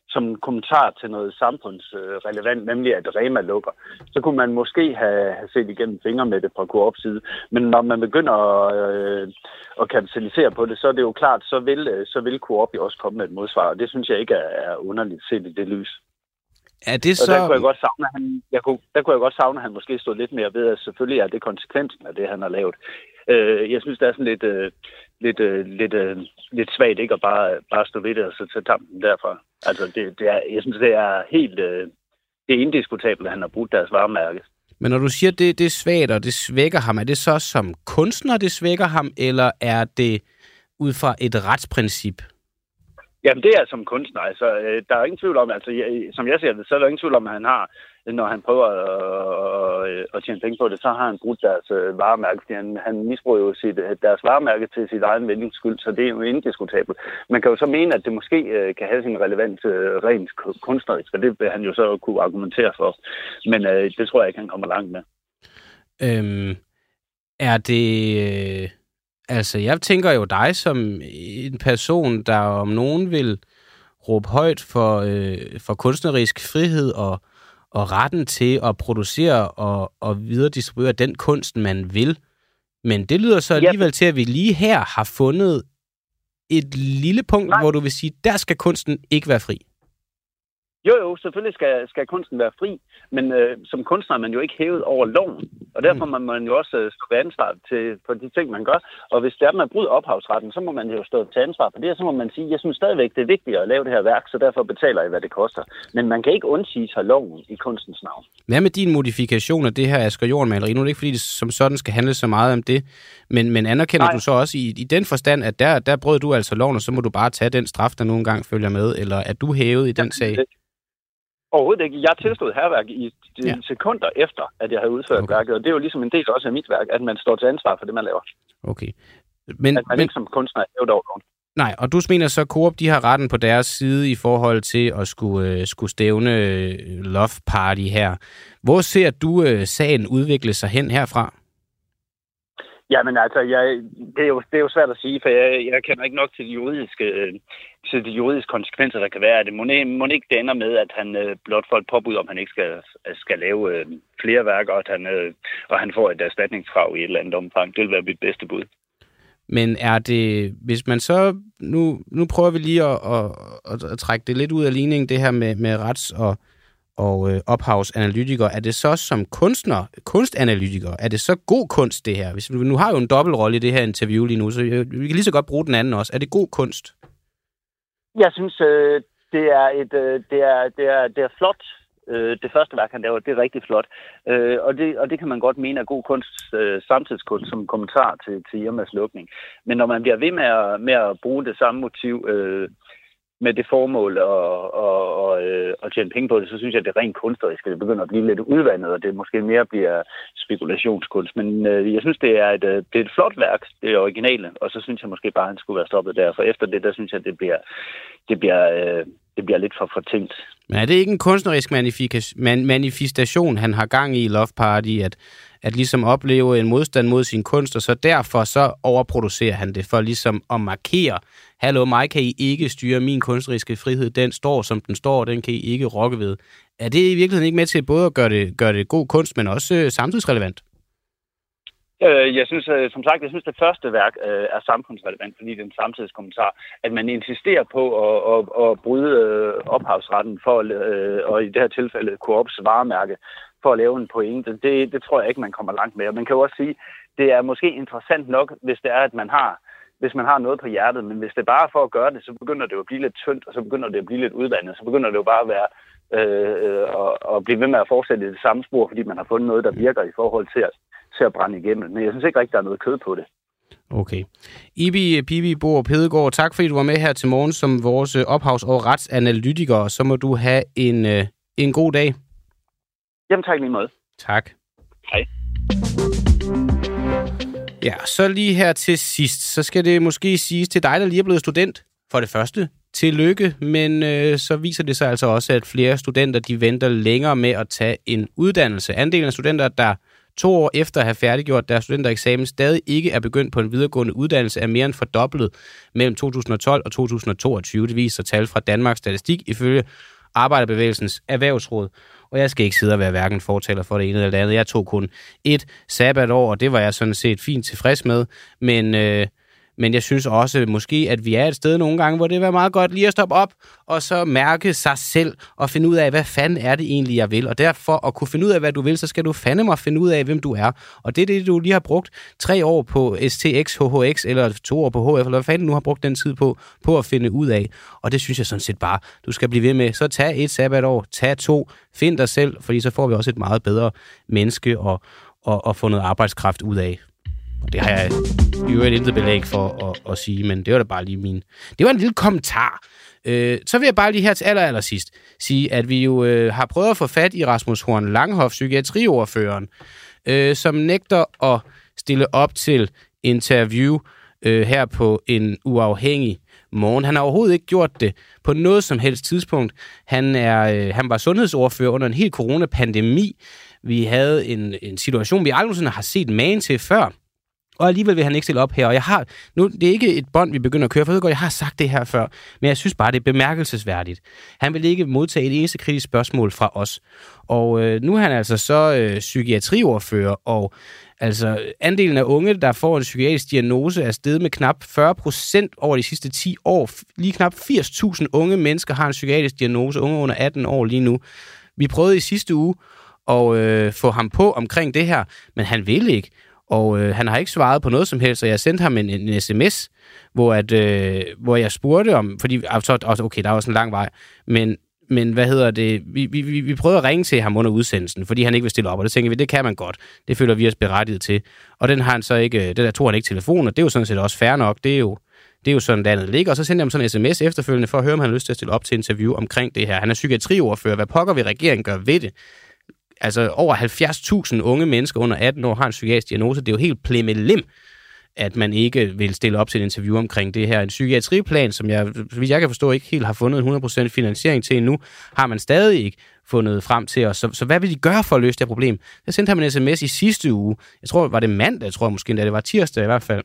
som kommentar til noget samfundsrelevant, nemlig at Rema lukker, så kunne man måske have, set igennem fingre med det fra Coops side. Men når man begynder at, øh, at kapitalisere på det, så er det jo klart, så vil, øh, så vil Coop jo også komme med et modsvar, og det synes jeg ikke er, er underligt set i det lys. Er det så... Og der kunne jeg godt savne, at han, jeg kunne, der kunne jeg godt savne, at han måske stod lidt mere ved, at selvfølgelig er det konsekvensen af det, han har lavet. Øh, jeg synes, det er sådan lidt, øh, lidt, øh, lidt, øh, lidt svagt ikke at bare, bare stå ved det og så tage tampen derfra. Altså, det, det er, jeg synes, det er helt... Øh, det er indiskutabelt, at han har brugt deres varemærke. Men når du siger, det, det er svagt, og det svækker ham, er det så som kunstner, det svækker ham, eller er det ud fra et retsprincip? Jamen, det er som kunstner. Altså, øh, der er ingen tvivl om, altså, som jeg ser det, så er der ingen tvivl om, at han har, når han prøver at, øh, at, tjene penge på det, så har han brugt deres øh, varemærke, fordi han, han misbruger jo sit, øh, deres varemærke til sit egen vendings skyld, så det er jo indiskutabelt. Man kan jo så mene, at det måske kan have sin relevans rent kunstnerisk, og det vil han jo så kunne argumentere for. Men øh, det tror jeg ikke, han kommer langt med. Øhm, er det... Øh Altså, jeg tænker jo dig som en person, der om nogen vil råbe højt for, øh, for kunstnerisk frihed og, og retten til at producere og, og videre distribuere den kunst, man vil. Men det lyder så alligevel ja. til, at vi lige her har fundet et lille punkt, Nej. hvor du vil sige, der skal kunsten ikke være fri. Jo, jo, selvfølgelig skal, skal kunsten være fri, men øh, som kunstner er man jo ikke hævet over loven, og derfor mm. må man jo også øh, stå ved ansvar til, for de ting, man gør. Og hvis det er, man bryder ophavsretten, så må man jo stå til ansvar for det, og så må man sige, jeg synes stadigvæk, det er vigtigt at lave det her værk, så derfor betaler jeg, hvad det koster. Men man kan ikke undsige sig loven i kunstens navn. Hvad med din modifikation af det her Asger Jorn-maleri? Nu er det ikke, fordi det som sådan skal handle så meget om det, men, men anerkender Nej. du så også i, i den forstand, at der, der brød du altså loven, og så må du bare tage den straf, der nogle gange følger med, eller er du hævet i den sag? Overhovedet ikke. Jeg tilstod herværk i ja. sekunder efter, at jeg havde udført okay. værket, og det er jo ligesom en del også af mit værk, at man står til ansvar for det, man laver. Okay. Men, at man men, ikke som kunstner er hævet over. Nej, og du mener så, at Coop de har retten på deres side i forhold til at skulle, uh, skulle stævne uh, Love Party her. Hvor ser du uh, sagen udvikle sig hen herfra? Jamen altså, jeg, det, er jo, det er jo svært at sige, for jeg, jeg kender ikke nok til de juridiske, til de juridiske konsekvenser, der kan være. Det må, må ikke det ender med, at han øh, blot får et påbud, om han ikke skal, skal lave øh, flere værker, og at han, øh, og han får et erstatningskrav i et eller andet omfang. Det vil være mit bedste bud. Men er det, hvis man så, nu, nu prøver vi lige at, at, at, at trække det lidt ud af ligningen, det her med, med rets- og, og øh, ophavsanalytiker, er det så som kunstner, kunstanalytiker, er det så god kunst det her? Hvis, nu har jo en dobbeltrolle i det her interview lige nu, så vi kan lige så godt bruge den anden også. Er det god kunst? Jeg synes, øh, det, er et, øh, det, er, det, er, det er flot. Øh, det første værk, han laver, det er rigtig flot. Øh, og, det, og det kan man godt mene er god kunst, øh, samtidskunst, som kommentar til, til Irmas lukning. Men når man bliver ved med at, med at bruge det samme motiv... Øh, med det formål at, at, at, og øh, at tjene penge på det, så synes jeg, at det rent kunstneriske det begynder at blive lidt udvandet, og det måske mere bliver spekulationskunst. Men øh, jeg synes, det er, et, øh, det er et flot værk, det er originale, og så synes jeg måske bare, at han skulle være stoppet der. For efter det, der synes jeg, at det bliver, det bliver, øh, det bliver lidt for fortænkt. Men er det ikke en kunstnerisk manifestation, han har gang i Love Party, at, at ligesom opleve en modstand mod sin kunst, og så derfor så overproducerer han det for ligesom at markere, hallo, mig kan I ikke styre min kunstneriske frihed, den står som den står, den kan I ikke rokke ved. Er det i virkeligheden ikke med til både at gøre det, gøre det god kunst, men også øh, samtidsrelevant? Øh, jeg synes, øh, som sagt, jeg synes, det første værk øh, er samfundsrelevant, fordi det er en samtidskommentar. At man insisterer på at, at, at bryde øh, ophavsretten for, øh, og i det her tilfælde Coops varemærke, for at lave en pointe, det, det tror jeg ikke, man kommer langt med. Og man kan jo også sige, det er måske interessant nok, hvis det er, at man har hvis man har noget på hjertet, men hvis det er bare for at gøre det, så begynder det jo at blive lidt tyndt, og så begynder det at blive lidt udvandet, så begynder det jo bare at være øh, og, og blive ved med at fortsætte i det samme spor, fordi man har fundet noget, der virker i forhold til at, til at brænde igennem. Men jeg synes ikke rigtig, der er noget kød på det. Okay. Ibi Bibi Bo Pedegaard, tak fordi du var med her til morgen som vores ophavs- og retsanalytiker. Så må du have en, øh, en god dag. Jamen tak lige måde. Tak. Hej. Ja, så lige her til sidst, så skal det måske siges til dig, der lige er blevet student. For det første, tillykke, men øh, så viser det sig altså også, at flere studenter de venter længere med at tage en uddannelse. Andelen af studenter, der to år efter at have færdiggjort deres studentereksamen, stadig ikke er begyndt på en videregående uddannelse, er mere end fordoblet mellem 2012 og 2022. Det viser tal fra Danmarks Statistik ifølge Arbejderbevægelsens Erhvervsråd. Og jeg skal ikke sidde og være hverken fortaler for det ene eller det andet. Jeg tog kun et sabbatår, og det var jeg sådan set fint tilfreds med. Men øh, men jeg synes også måske, at vi er et sted nogle gange, hvor det er meget godt lige at stoppe op, og så mærke sig selv, og finde ud af, hvad fanden er det egentlig, jeg vil. Og derfor at kunne finde ud af, hvad du vil, så skal du fandme mig finde ud af, hvem du er. Og det er det, du lige har brugt tre år på STX, HHX, eller to år på HF, eller hvad fanden nu har brugt den tid på, på at finde ud af. Og det synes jeg sådan set bare, du skal blive ved med. Så tag et sabbatår, tag to, find dig selv, fordi så får vi også et meget bedre menneske og, og, og få noget arbejdskraft ud af. Og det har jeg jo et intet belæg for at, at sige, men det var da bare lige min... Det var en lille kommentar. Øh, så vil jeg bare lige her til aller, aller sidst sige, at vi jo øh, har prøvet at få fat i Rasmus Horn Langhoff, psykiatriordføreren, øh, som nægter at stille op til interview øh, her på en uafhængig morgen. Han har overhovedet ikke gjort det på noget som helst tidspunkt. Han, er, øh, han var sundhedsordfører under en helt coronapandemi. Vi havde en, en situation, vi aldrig har set magen til før og alligevel vil han ikke stille op her. Og jeg har, nu, det er ikke et bånd, vi begynder at køre, for jeg, godt, jeg har sagt det her før, men jeg synes bare, det er bemærkelsesværdigt. Han vil ikke modtage et eneste kritisk spørgsmål fra os. Og øh, nu er han altså så øh, psykiatriordfører, og altså andelen af unge, der får en psykiatrisk diagnose, er steget med knap 40 procent over de sidste 10 år. Lige knap 80.000 unge mennesker har en psykiatrisk diagnose, unge under 18 år lige nu. Vi prøvede i sidste uge at øh, få ham på omkring det her, men han ville ikke. Og øh, han har ikke svaret på noget som helst, og jeg sendte ham en, en sms, hvor, at, øh, hvor jeg spurgte om, fordi altså, okay, der var sådan en lang vej, men, men hvad hedder det, vi, vi, vi prøvede at ringe til ham under udsendelsen, fordi han ikke vil stille op, og det tænker vi, det kan man godt, det føler vi os berettiget til. Og den har han så ikke, øh, det der tog han ikke telefon, og det er jo sådan set også fair nok, det er jo, det er jo sådan, det ligger. Og så sendte jeg ham sådan en sms efterfølgende for at høre, om han har lyst til at stille op til interview omkring det her. Han er psykiatriordfører. Hvad pokker vi regeringen gør ved det? Altså over 70.000 unge mennesker under 18 år har en psykiatrisk diagnose. Det er jo helt plemmelim, at man ikke vil stille op til et interview omkring det her. En psykiatriplan, som jeg, hvis jeg kan forstå, ikke helt har fundet 100% finansiering til endnu, har man stadig ikke fundet frem til os. Så, så hvad vil de gøre for at løse det her problem? Jeg sendte ham en sms i sidste uge. Jeg tror, var det mandag, jeg tror måske, endda. det var tirsdag i hvert fald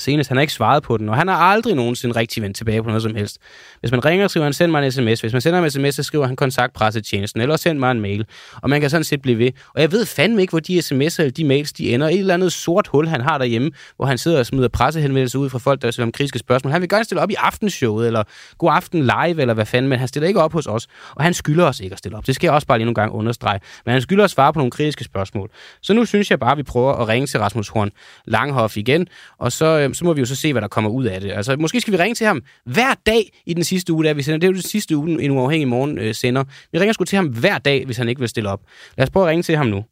senest. Han har ikke svaret på den, og han har aldrig nogensinde rigtig vendt tilbage på noget som helst. Hvis man ringer, skriver han, send mig en sms. Hvis man sender en sms, så skriver han kontaktpressetjenesten, eller send mig en mail. Og man kan sådan set blive ved. Og jeg ved fandme ikke, hvor de sms'er eller de mails, de ender. Et eller andet sort hul, han har derhjemme, hvor han sidder og smider pressehenvendelser ud fra folk, der stiller om kritiske spørgsmål. Han vil gerne stille op i aftenshowet, eller god aften live, eller hvad fanden, men han stiller ikke op hos os. Og han skylder os ikke at stille op. Det skal jeg også bare lige nogle gange understrege. Men han skylder at svare på nogle kritiske spørgsmål. Så nu synes jeg bare, at vi prøver at ringe til Rasmus Horn Langhoff igen, og så øh, øh, så må vi jo så se, hvad der kommer ud af det. Altså, måske skal vi ringe til ham hver dag i den sidste uge, der vi sender. Det er jo den sidste uge, en uafhængig morgen øh, sender. Vi ringer sgu til ham hver dag, hvis han ikke vil stille op. Lad os prøve at ringe til ham nu.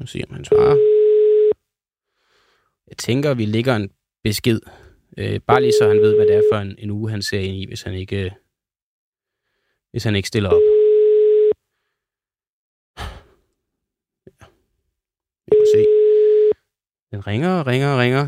Nu se, om han svarer. Jeg tænker, vi ligger en besked Øh, bare lige så han ved, hvad det er for en, en uge, han ser ind i, hvis han ikke, øh, hvis han ikke stiller op. Ja. Vi må se. Den ringer og ringer og ringer.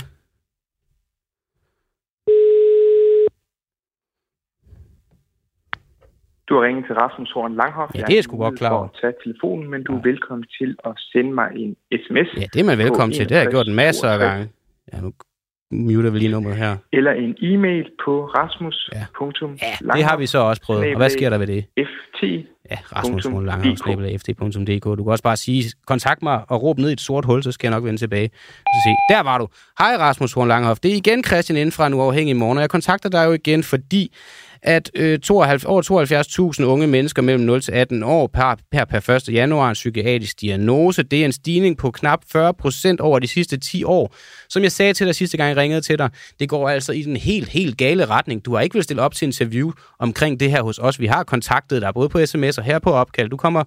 Du har ringet til Rasmus Horn Langhoff. Ja, det er sgu godt klar over. tage telefonen, men du er velkommen til at sende mig en sms. Ja, det er man velkommen til. Det har jeg gjort en masse af gange. Ja, nu muter vi lige nummeret her. Eller en e-mail på rasmus. Ja. ja, det har vi så også prøvet. Og hvad sker der ved det? ft. Ja, rasmus.langhavn.ft.dk. Du kan også bare sige, kontakt mig og råb ned i et sort hul, så skal jeg nok vende tilbage. Så se, der var du. Hej Rasmus Horn Langhoff. Det er igen Christian inden fra en uafhængig morgen, og jeg kontakter dig jo igen, fordi at øh, 92, over 72.000 unge mennesker mellem 0 til 18 år per, per, per 1. januar en psykiatrisk diagnose. Det er en stigning på knap 40 procent over de sidste 10 år. Som jeg sagde til dig sidste gang, jeg ringede til dig, det går altså i den helt, helt gale retning. Du har ikke vil stille op til interview omkring det her hos os. Vi har kontaktet dig både på sms og Altså her på opkald. Du kommer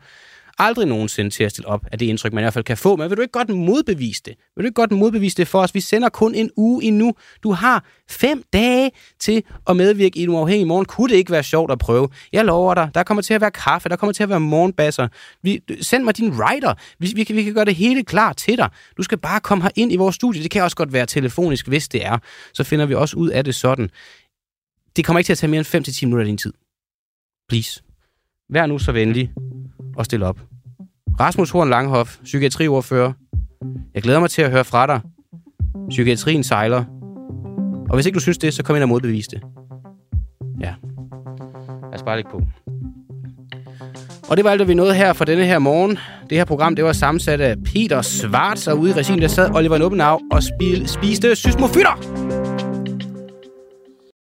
aldrig nogensinde til at stille op af det indtryk, man i hvert fald kan få. Men vil du ikke godt modbevise det? Vil du ikke godt modbevise det for os? Vi sender kun en uge endnu. Du har fem dage til at medvirke i en uafhængig morgen. Kunne det ikke være sjovt at prøve? Jeg lover dig, der kommer til at være kaffe, der kommer til at være morgenbasser. Vi, send mig din writer. Vi, vi, kan, vi kan gøre det hele klar til dig. Du skal bare komme her ind i vores studie. Det kan også godt være telefonisk, hvis det er. Så finder vi også ud af det sådan. Det kommer ikke til at tage mere end 5-10 minutter af din tid. Please. Vær nu så venlig og stille op. Rasmus Horn Langhoff, psykiatriordfører. Jeg glæder mig til at høre fra dig. Psykiatrien sejler. Og hvis ikke du synes det, så kom ind og modbevis det. Ja. Lad os bare lægge på. Og det var alt, hvad vi nåede her for denne her morgen. Det her program, det var sammensat af Peter Svarts, og ude i regien, der sad Oliver Nubbenau og spil, spiste sysmofytter.